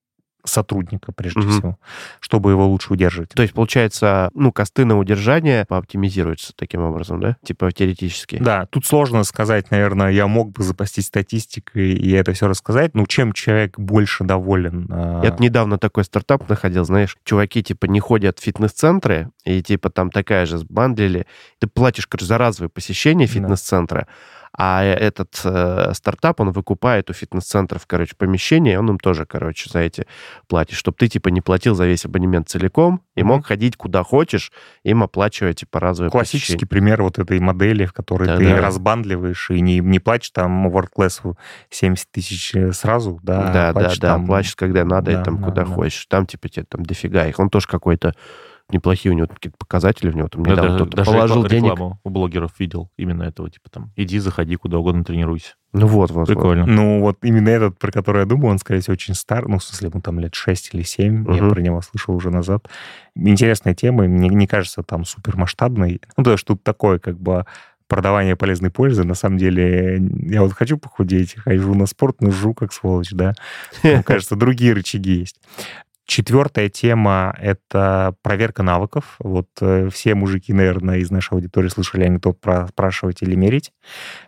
Speaker 1: сотрудника, прежде
Speaker 2: Мгм.
Speaker 1: всего, чтобы его лучше удерживать.
Speaker 2: То есть, получается, ну, косты на удержание пооптимизируются таким образом, да? Типа теоретически.
Speaker 1: Да, тут сложно сказать, наверное, я мог бы запастись статистикой и это все рассказать. Ну, чем человек больше доволен? а,
Speaker 2: Я тут недавно такой стартап находил, знаешь, чуваки, типа, не ходят в фитнес-центры, и, типа, там такая же сбандлили. Ты платишь, короче, за разовое посещение
Speaker 1: Да.
Speaker 2: А этот э, стартап, он выкупает у фитнес-центров, короче, помещение, он им тоже, короче, за эти платит, чтобы ты, типа, не платил за весь абонемент целиком и mm-hmm. мог ходить куда хочешь, им оплачивая, типа, разовые
Speaker 1: Классический посещения. пример вот этой модели, в которой да, ты да. разбандливаешь и не, не платишь там World Class 70 тысяч э, сразу, да,
Speaker 2: да, да, да, там... платишь, когда надо, да, и там да, куда да. хочешь. Там, типа, тебе там дофига их. Он тоже какой-то неплохие у него какие-то показатели в него. Там недавно
Speaker 3: да, кто-то даже положил денег. у блогеров видел именно этого, типа там, иди, заходи куда угодно, тренируйся.
Speaker 2: Ну вот, вот.
Speaker 3: Прикольно.
Speaker 1: Ну вот именно этот, про который я думаю, он, скорее всего, очень стар, ну, в смысле, ему там лет 6 или 7, угу. я про него слышал уже назад. Интересная тема, мне не кажется там супер масштабной. Ну, то есть тут такое, как бы, продавание полезной пользы. На самом деле, я вот хочу похудеть, хожу на спорт, но жру как сволочь, да. Мне кажется, другие рычаги есть. Четвертая тема — это проверка навыков. Вот э, все мужики, наверное, из нашей аудитории слышали анекдот про спрашивать или мерить.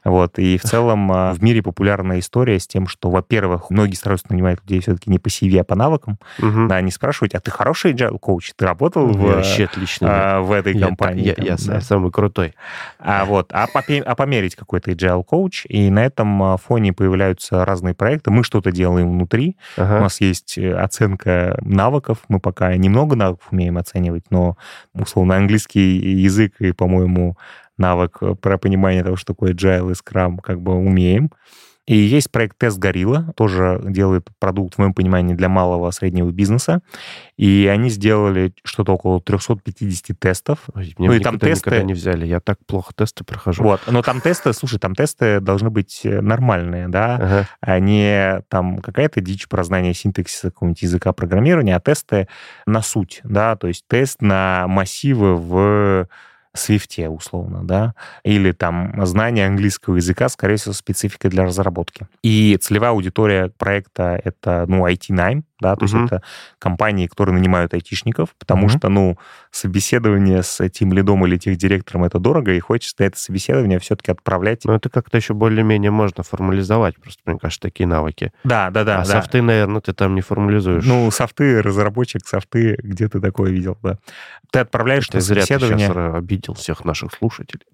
Speaker 1: Вот. И в целом э, в мире популярная история с тем, что, во-первых, многие стараются нанимать людей все-таки не по CV, а по навыкам. Угу. Да, они спрашивают, а ты хороший agile коуч? Ты работал в,
Speaker 2: вообще отлично,
Speaker 1: а, в этой я, компании?
Speaker 2: Я, там, я, да. самый крутой.
Speaker 1: А, вот, а, попе- а померить какой-то agile коуч, и на этом а, фоне появляются разные проекты. Мы что-то делаем внутри. Ага. У нас есть оценка навыков. Мы пока немного навыков умеем оценивать, но, условно, английский язык и, по-моему, навык про понимание того, что такое agile и scrum, как бы умеем. И есть проект Тест Горилла, тоже делает продукт, в моем понимании, для малого среднего бизнеса. И они сделали что-то около 350 тестов.
Speaker 2: Ой, ну и там тесты... никогда не взяли. Я так плохо тесты прохожу.
Speaker 1: Вот, но там тесты, слушай, там тесты должны быть э, нормальные, да, ага. а не там какая-то дичь про знание синтаксиса какого-нибудь языка программирования, а тесты на суть, да, то есть тест на массивы в Свифте, условно, да, или там знание английского языка, скорее всего, спецификой для разработки. И целевая аудитория проекта — это, ну, IT-найм, да, то uh-huh. есть это компании, которые нанимают айтишников, потому uh-huh. что, ну, собеседование с тем лидом или тех директором это дорого, и хочется это собеседование все-таки отправлять.
Speaker 2: Ну, это как-то еще более-менее можно формализовать, просто, мне кажется, такие навыки.
Speaker 1: Да, да, да.
Speaker 2: А
Speaker 1: да.
Speaker 2: софты, наверное, ты там не формализуешь.
Speaker 1: Ну, софты, разработчик, софты, где ты такое видел, да. Ты отправляешь это на собеседование...
Speaker 2: Ты сейчас обидел всех наших слушателей.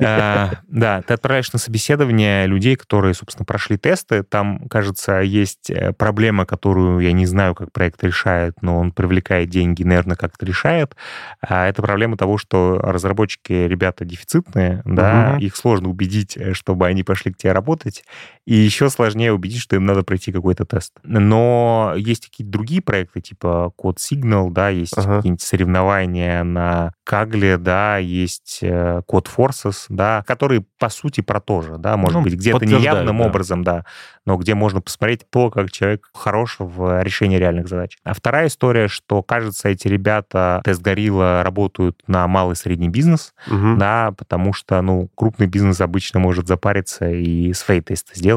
Speaker 1: А, да, ты отправляешь на собеседование людей, которые, собственно, прошли тесты. Там, кажется, есть э, проблема, которую я не знаю, как проект решает, но он привлекает деньги, наверное, как-то решает. А это проблема того, что разработчики ребята дефицитные, да, их сложно убедить, э, чтобы они пошли к тебе работать, и еще сложнее убедить, что им надо пройти какой-то тест. Но есть какие-то другие проекты, типа Code Signal, да, есть ага. какие-нибудь соревнования на Кагле, да, есть э, Code Forces, да, которые, по сути, про то же, да, может ну, быть, где-то неявным да. образом, да, но где можно посмотреть то, как человек хорош в решении реальных задач. А вторая история, что, кажется, эти ребята, тест Горилла, работают на малый и средний бизнес, угу. да, потому что, ну, крупный бизнес обычно может запариться и свои тесты сделать,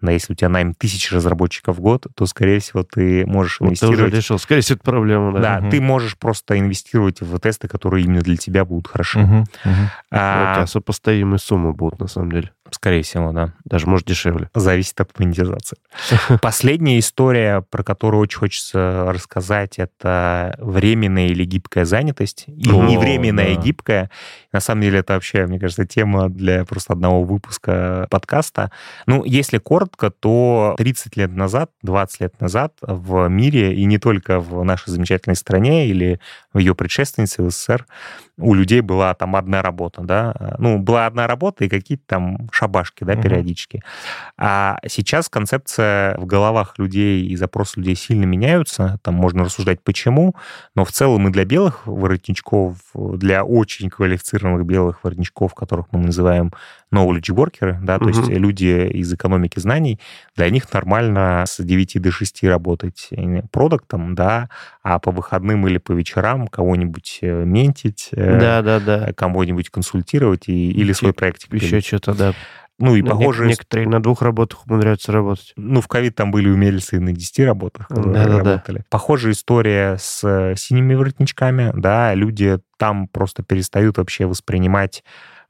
Speaker 1: но если у тебя найм тысячи разработчиков в год, то, скорее всего, ты можешь вот инвестировать... Ты
Speaker 2: уже решил, скорее всего, это проблема, да.
Speaker 1: Да, угу. ты можешь просто инвестировать в тесты, которые именно для тебя будут хороши. Угу. Угу.
Speaker 2: А... Вот, сопоставимые суммы будут, на самом деле.
Speaker 1: Скорее всего, да.
Speaker 2: Даже, может, дешевле.
Speaker 1: Зависит от монетизации. Последняя история, про которую очень хочется рассказать, это временная или гибкая занятость. И О, не временная, а да. гибкая. На самом деле, это вообще, мне кажется, тема для просто одного выпуска подкаста. Ну, если коротко, то 30 лет назад, 20 лет назад в мире, и не только в нашей замечательной стране или в ее предшественнице в СССР, у людей была там одна работа, да, ну, была одна работа и какие-то там шабашки, да, периодически. А сейчас концепция в головах людей и запросы людей сильно меняются, там можно рассуждать почему, но в целом и для белых воротничков, для очень квалифицированных белых воротничков, которых мы называем knowledge workers, да, угу. то есть люди из экономики знаний, для них нормально с 9 до 6 работать продуктом, да, а по выходным или по вечерам кого-нибудь э, ментить,
Speaker 2: э, да, да, да.
Speaker 1: кому-нибудь консультировать и, или свой проект.
Speaker 2: Еще что-то, да.
Speaker 1: Ну и ну, похоже...
Speaker 2: Некоторые на двух работах умудряются работать.
Speaker 1: Ну, в ковид там были умельцы и на 10 работах да, да, работали. Да. Похожая история с э, синими воротничками, да, люди там просто перестают вообще воспринимать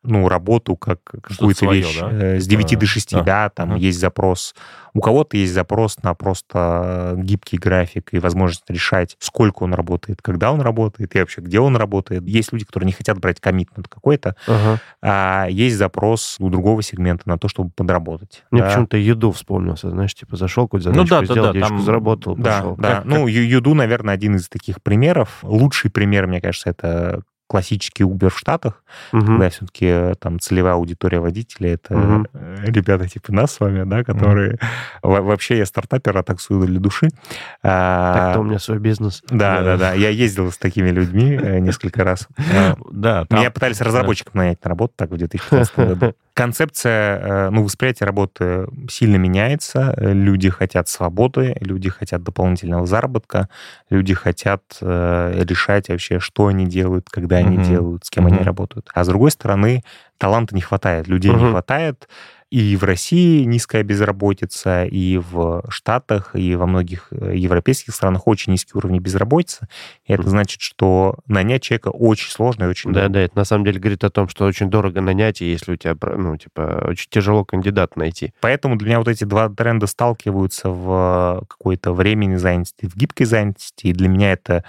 Speaker 1: ну, работу как какую-то
Speaker 3: свое,
Speaker 1: вещь
Speaker 3: да?
Speaker 1: э, с
Speaker 3: Типа,
Speaker 1: 9 до 6,
Speaker 3: да.
Speaker 1: да, там
Speaker 3: Мгм.
Speaker 1: есть запрос. У кого-то есть запрос на просто гибкий график и возможность решать, сколько он работает, когда он работает и вообще где он работает. Есть люди, которые не хотят брать коммитмент какой-то,
Speaker 2: Ага.
Speaker 1: а есть запрос у другого сегмента на то, чтобы подработать.
Speaker 2: Мне
Speaker 1: да.
Speaker 2: почему-то еду вспомнился, знаешь, типа зашел, какую-то
Speaker 3: Ну
Speaker 2: задачку
Speaker 3: да, да,
Speaker 2: сделал,
Speaker 3: да,
Speaker 2: денежку
Speaker 3: там-
Speaker 2: заработал,
Speaker 1: Да,
Speaker 2: пошел.
Speaker 1: да.
Speaker 3: Как-
Speaker 1: ну, Ю- Юду, наверное, один из таких примеров. Лучший пример, мне кажется, это классический Uber в Штатах,
Speaker 2: Мгм.
Speaker 1: когда все-таки там целевая аудитория водителей это э, ребята типа нас с вами, да, которые во- вообще я стартапер, а таксую для души. А,
Speaker 2: Так-то у меня свой бизнес.
Speaker 1: Да, да, да. Я ездил с такими людьми э, несколько раз. Э,
Speaker 3: Да,
Speaker 1: Меня пытались разработчиком нанять на работу так в 2015 году. Концепция, э, ну, восприятие работы сильно меняется. Э, Люди хотят свободы, люди хотят дополнительного заработка, люди хотят э, решать вообще, что они делают, когда они
Speaker 3: Мгм.
Speaker 1: делают, с кем они
Speaker 3: Мгм.
Speaker 1: работают. А с другой стороны, таланта не хватает, людей не
Speaker 2: Мгм.
Speaker 1: хватает. И в России низкая безработица, и в Штатах, и во многих э, европейских странах очень низкие уровни безработицы. И это значит, что нанять человека очень сложно и очень
Speaker 2: Да,
Speaker 1: дорого.
Speaker 2: да, это на самом деле говорит о том, что очень дорого нанять, и если у тебя, ну, типа, очень тяжело кандидат найти.
Speaker 1: Поэтому для меня вот эти два тренда сталкиваются в какой-то временной занятости, в гибкой занятости. И для меня это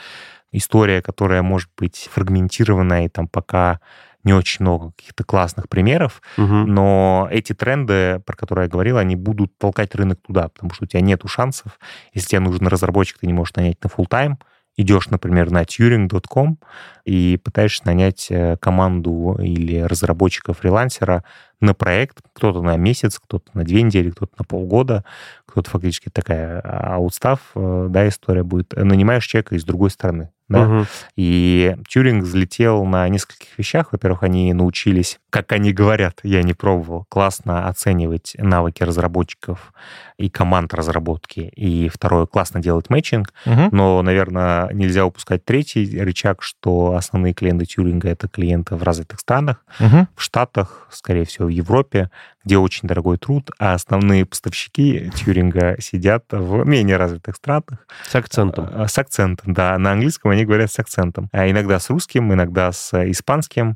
Speaker 1: история, которая может быть фрагментированная, и там пока не очень много каких-то классных примеров,
Speaker 2: Мгм.
Speaker 1: но эти тренды, про которые я говорил, они будут толкать рынок туда, потому что у тебя нету шансов. Если тебе нужен разработчик, ты не можешь нанять на full time идешь, например, на turing.com и пытаешься нанять э, команду или разработчика-фрилансера на проект, кто-то на месяц, кто-то на две недели, кто-то на полгода, кто-то фактически такая аутстав, э, да, история будет. Нанимаешь человека из другой стороны, да,
Speaker 2: Мгм.
Speaker 1: и Тюринг взлетел на нескольких вещах. Во-первых, они научились, как они говорят, я не пробовал, классно оценивать навыки разработчиков и команд разработки. И второе, классно делать мэтчинг.
Speaker 3: Мгм.
Speaker 1: Но, наверное, нельзя упускать третий рычаг, что основные клиенты Тюринга — это клиенты в развитых странах,
Speaker 3: Мгм.
Speaker 1: в Штатах, скорее всего, в Европе, где очень дорогой труд, а основные поставщики Тюринга сидят в менее развитых странах,
Speaker 2: С акцентом.
Speaker 1: а, С акцентом, да. На английском они говорят с акцентом. А иногда с русским, иногда с испанским,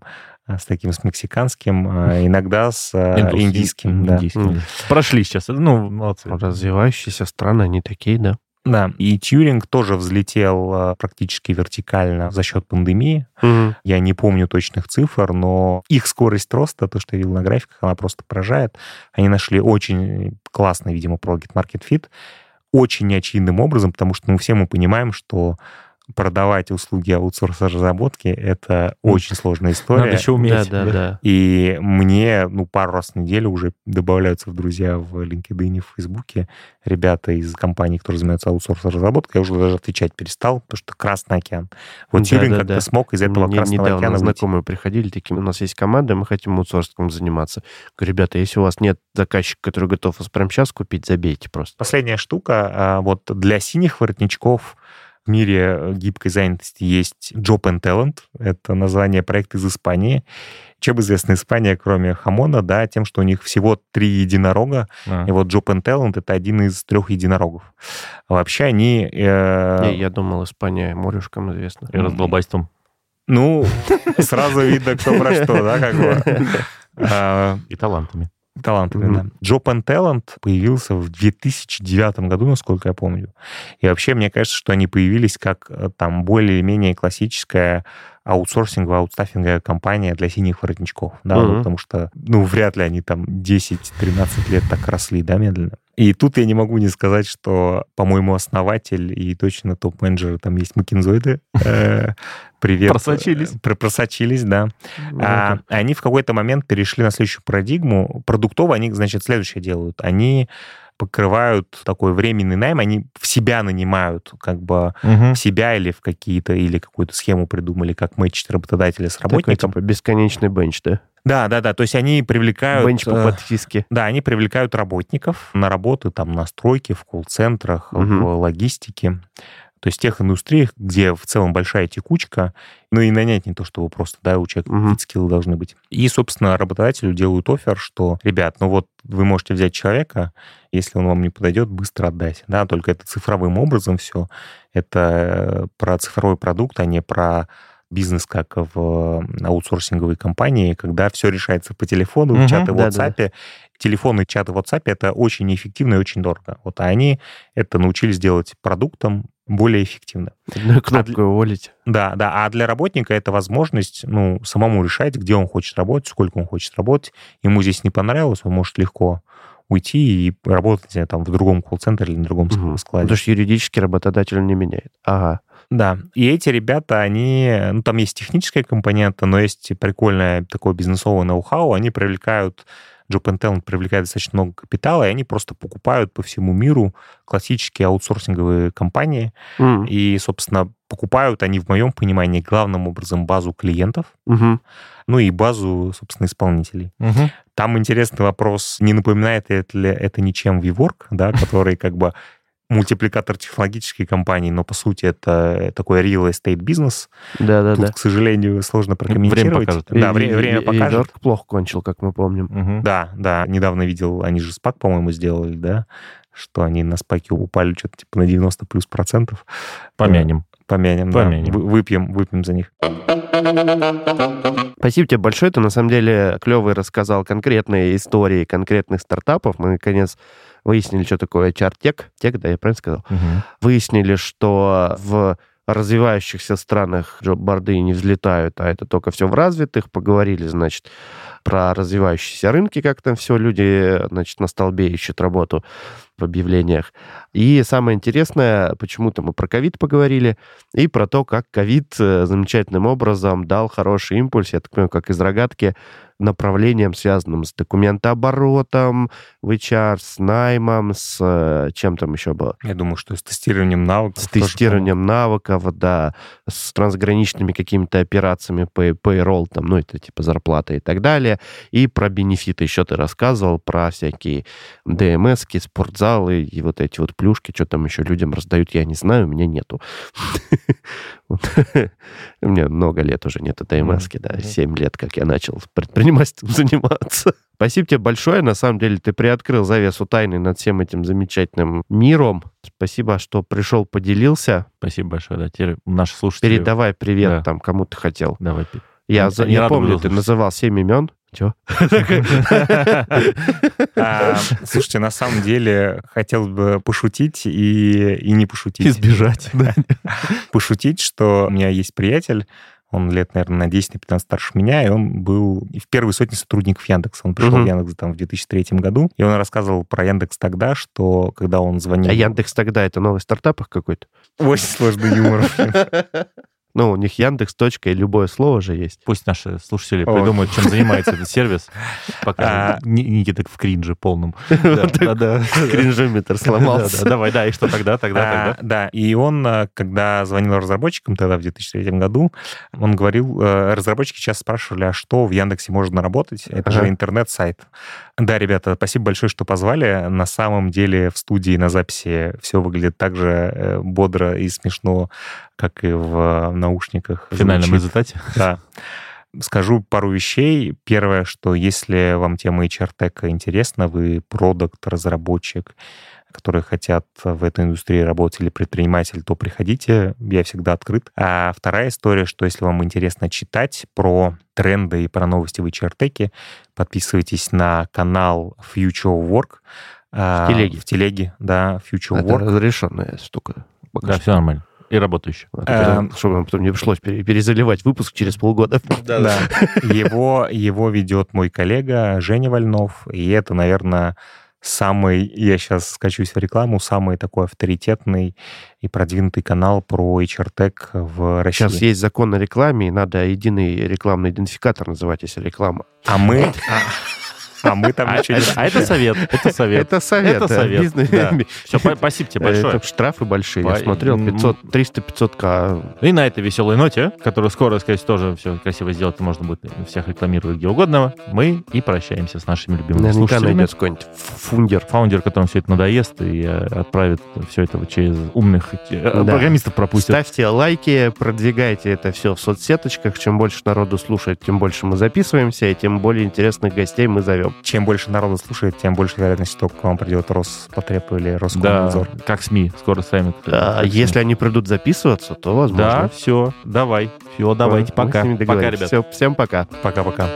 Speaker 1: с таким с мексиканским, а, иногда с э,
Speaker 3: Индус-
Speaker 1: индийским. Да.
Speaker 3: индийским, да. Прошли сейчас. Ну, молодцы.
Speaker 2: Развивающиеся страны, они такие, да.
Speaker 1: Да, и Тьюринг тоже взлетел практически вертикально за счет пандемии.
Speaker 2: Мгм.
Speaker 1: Я не помню точных цифр, но их скорость роста, то, что я видел на графиках, она просто поражает. Они нашли очень классный, видимо, Product Market Fit, очень неочевидным образом, потому что ну, все мы понимаем, что продавать услуги аутсорса разработки — это очень сложная история.
Speaker 3: Надо еще
Speaker 2: Да,
Speaker 3: уметь.
Speaker 2: да, да.
Speaker 1: И мне, ну, пару раз в неделю уже добавляются в друзья в LinkedIn, в Фейсбуке ребята из компаний, которые занимаются аутсорсом разработкой. Я уже даже отвечать перестал, потому что Красный океан. Вот
Speaker 2: Да,
Speaker 1: Тьюринг
Speaker 2: да,
Speaker 1: как-то
Speaker 2: да.
Speaker 1: смог из этого
Speaker 2: Мне
Speaker 1: Красного
Speaker 2: недавно
Speaker 1: океана выйти.
Speaker 2: знакомые приходили такие, у нас есть команда, мы хотим аутсорсингом заниматься. Говорю, ребята, если у вас нет заказчика, который готов вас прямо сейчас купить, забейте просто.
Speaker 1: Последняя штука, а, вот для синих воротничков мире э, гибкой занятости есть Job and Talent. Это название проекта из Испании. Чем известна Испания, кроме хамона, да, тем, что у них всего три единорога,
Speaker 3: А.
Speaker 1: И вот Job and Talent — это один из трех единорогов. Вообще они... э,
Speaker 2: Не, я думал, Испания морюшкам известна.
Speaker 3: И раздолбайством.
Speaker 1: Ну, сразу видно, кто про что, да, как бы. А,
Speaker 3: И талантами.
Speaker 1: Талантами,
Speaker 2: Мгм.
Speaker 1: да. Job and Talent появился в 2009 году, насколько я помню. И вообще, мне кажется, что они появились как э, там более-менее классическая аутсорсинговая, аутстаффинговая компания для синих воротничков, да,
Speaker 2: Мгм.
Speaker 1: ну, потому что, ну, вряд ли они там 10-13 лет так росли, да, медленно. И тут я не могу не сказать, что, по-моему, основатель и точно топ-менеджеры там есть макинзоиды. Э, Привет.
Speaker 3: Просочились.
Speaker 1: Про- Просочились, да.
Speaker 2: Ну,
Speaker 1: А, они в какой-то момент перешли на следующую парадигму. Продуктово они, значит, следующее делают. Они покрывают такой временный найм, они в себя нанимают, как бы
Speaker 3: Мгм.
Speaker 1: в себя или в какие-то, или какую-то схему придумали, как мэчить работодателя с
Speaker 2: Такой,
Speaker 1: работником.
Speaker 2: типа, бесконечный бенч, да?
Speaker 1: Да, да, да. То есть они привлекают...
Speaker 2: Бенч по
Speaker 1: э,
Speaker 2: подписке.
Speaker 1: да, они привлекают работников на работы там на стройке, в колл-центрах,
Speaker 2: Мгм.
Speaker 1: в логистике. То есть в тех индустриях, где в целом большая текучка, ну и нанять не то, чтобы просто, да, у человека какие-то скиллы должны быть. И, собственно, работодателю делают офер, что, ребят, ну вот вы можете взять человека, если он вам не подойдет, быстро отдать, да, только это цифровым образом все. Это э, про цифровой продукт, а не про бизнес, как в аутсорсинговой компании, когда все решается по телефону,
Speaker 3: Мгм.
Speaker 1: в чаты в
Speaker 2: Да-да-да.
Speaker 1: WhatsApp. Телефоны, чаты в WhatsApp — это очень неэффективно и очень дорого. Вот а они это научились делать продуктом более эффективно.
Speaker 2: Одной кнопкой уволить.
Speaker 1: Да, да. А для работника это возможность, ну, самому решать, где он хочет работать, сколько он хочет работать. Ему здесь не понравилось, он может легко уйти и работать там в другом колл-центре или на другом
Speaker 2: Мгм.
Speaker 1: складе.
Speaker 2: Потому что юридически работодатель не меняет. Ага.
Speaker 1: Да, и эти ребята, они, ну, там есть техническая компонента, но есть прикольное такое бизнесовое ноу-хау, они привлекают, Job and Talent привлекает достаточно много капитала, и они просто покупают по всему миру классические аутсорсинговые компании,
Speaker 2: М.
Speaker 1: и, собственно, покупают они, в моем понимании, главным образом базу клиентов,
Speaker 2: Мгм.
Speaker 1: ну и базу, собственно, исполнителей.
Speaker 3: Мгм.
Speaker 1: Там интересный вопрос, не напоминает ли это, это ничем WeWork, да, который как бы мультипликатор технологической компании, но по сути это такой real estate бизнес.
Speaker 2: Да-да-да.
Speaker 1: Тут, к сожалению, сложно прокомментировать.
Speaker 3: покажет.
Speaker 1: Да,
Speaker 2: И-
Speaker 1: вре-
Speaker 2: и-
Speaker 1: время
Speaker 2: и- и
Speaker 1: покажет.
Speaker 2: Йорк плохо кончил, как мы помним.
Speaker 3: Мгм.
Speaker 1: Да, да, недавно видел, они же спак, по-моему, сделали, да, что они на спаке упали что-то типа на 90 плюс процентов.
Speaker 3: Помянем.
Speaker 1: Помянем, да.
Speaker 3: Помянем.
Speaker 1: Вы- Выпьем, выпьем за них.
Speaker 2: Спасибо тебе большое. Ты, на самом деле, клевый рассказал конкретные истории конкретных стартапов. Мы, наконец, выяснили, что такое HR-тек. Тек, да, я правильно сказал?
Speaker 3: Мгм.
Speaker 2: Выяснили, что в развивающихся странах джоб-борды не взлетают, а это только все в развитых. Поговорили, значит, про развивающиеся рынки, как там все люди, значит, на столбе ищут работу в объявлениях. И самое интересное, почему-то мы про ковид поговорили, и про то, как ковид э, замечательным образом дал хороший импульс, я так понимаю, как из рогатки, направлением, связанным с документооборотом, в HR, с наймом, с э, чем там еще было?
Speaker 1: Я думаю, что с тестированием навыков.
Speaker 2: С тестированием навыков, да, с трансграничными какими-то операциями, pay, payroll, там, ну, это типа зарплата и так далее. И про бенефиты еще ты рассказывал, про всякие ДМСки, спортзалы и вот эти вот плюшки, что там еще людям раздают, я не знаю, у меня нету. У меня много лет уже нету ДМСки, да,
Speaker 3: Мгм.
Speaker 2: 7 лет, как я начал предпринимательством заниматься. Спасибо тебе большое. На самом деле ты приоткрыл завесу тайны над всем этим замечательным миром. Спасибо, что пришел, поделился.
Speaker 3: Спасибо большое. Да, теперь наши слушатели...
Speaker 2: Передавай привет
Speaker 3: Да.
Speaker 2: там, кому ты хотел.
Speaker 3: Давай.
Speaker 2: Я, я
Speaker 3: рады
Speaker 2: помню, ты называл семь имен. Че?
Speaker 1: А, Слушайте, на самом деле хотел бы пошутить и, и не пошутить.
Speaker 3: Избежать. да.
Speaker 1: Пошутить, что у меня есть приятель, он лет, наверное, на 10-15 старше меня, и он был в первой сотне сотрудников Яндекса. Он пришел
Speaker 2: Мгм.
Speaker 1: в Яндекс там в 2003 году, и он рассказывал про Яндекс тогда, что когда он звонил...
Speaker 2: А Яндекс тогда это новый стартап какой-то?
Speaker 1: Очень сложный юмор.
Speaker 2: Ну, у них Яндекс. точка, и любое слово же есть.
Speaker 3: Пусть наши слушатели
Speaker 1: Ой.
Speaker 3: придумают, чем занимается этот сервис, пока
Speaker 1: А.
Speaker 3: Ни- Никита в кринже полном.
Speaker 2: Кринжометр сломался.
Speaker 3: Да, да, Давай, да, и что тогда, тогда,
Speaker 1: А,
Speaker 3: тогда?
Speaker 1: Да, и он, а, когда звонил разработчикам тогда, в 2003 году, он говорил, э, разработчики часто спрашивали, а что в Яндексе можно работать? Это же интернет-сайт. Да, ребята, спасибо большое, что позвали. На самом деле в студии на записи все выглядит так же э, бодро и смешно, как и в наушниках.
Speaker 3: В финальном
Speaker 1: звучит.
Speaker 3: результате.
Speaker 1: Да. Скажу пару вещей. Первое, что если вам тема HR-тека интересна, вы продукт, разработчик, которые хотят в этой индустрии работать или предприниматель, то приходите, я всегда открыт. А вторая история, что если вам интересно читать про тренды и про новости в HR-теке, подписывайтесь на канал Future Work. В
Speaker 2: телеге.
Speaker 1: В телеге, да, Future
Speaker 2: Это
Speaker 1: Work.
Speaker 2: разрешенная штука. Пока
Speaker 3: Да,
Speaker 2: что.
Speaker 3: все нормально. И работающий.
Speaker 1: Эм.
Speaker 2: Чтобы нам потом не пришлось пере- перезаливать выпуск через полгода.
Speaker 1: Да. Его, его ведет мой коллега Женя Вольнов, и это, наверное, самый, я сейчас скачусь в рекламу, самый такой авторитетный и продвинутый канал про HR-Tech в России.
Speaker 2: Сейчас есть закон о рекламе, и надо единый рекламный идентификатор называть, если реклама.
Speaker 1: А мы... а- мы там
Speaker 3: А
Speaker 1: ничего не...
Speaker 3: это а это совет, это совет.
Speaker 2: Это совет.
Speaker 3: Это совет. Все, спасибо тебе большое.
Speaker 2: Это штрафы большие. Я смотрел,
Speaker 3: м.
Speaker 2: 500, 300-500к.
Speaker 3: И на этой веселой ноте, которую скоро, сказать, тоже все красиво сделать, можно будет всех рекламировать где угодно, мы и прощаемся с нашими любимыми
Speaker 2: Наверняка
Speaker 3: слушателями.
Speaker 2: найдется какой-нибудь фундер.
Speaker 3: Фаундер, которому все это надоест, и э, отправит все это через умных э,
Speaker 2: Да.
Speaker 3: программистов пропустит.
Speaker 2: Ставьте лайки, продвигайте это все в соцсеточках. Чем больше народу слушает, тем больше мы записываемся, и тем более интересных гостей мы зовем.
Speaker 1: Чем больше народу слушает, тем больше вероятность, что к вам придет Роспотреб или Роскомнадзор.
Speaker 3: Да, как СМИ, скоро сами.
Speaker 2: А, если они придут записываться, то возможно.
Speaker 3: Да, все, давай. Все, давайте,
Speaker 2: Мы
Speaker 3: пока. Пока, ребят.
Speaker 2: Всё, всем пока.
Speaker 1: Пока-пока.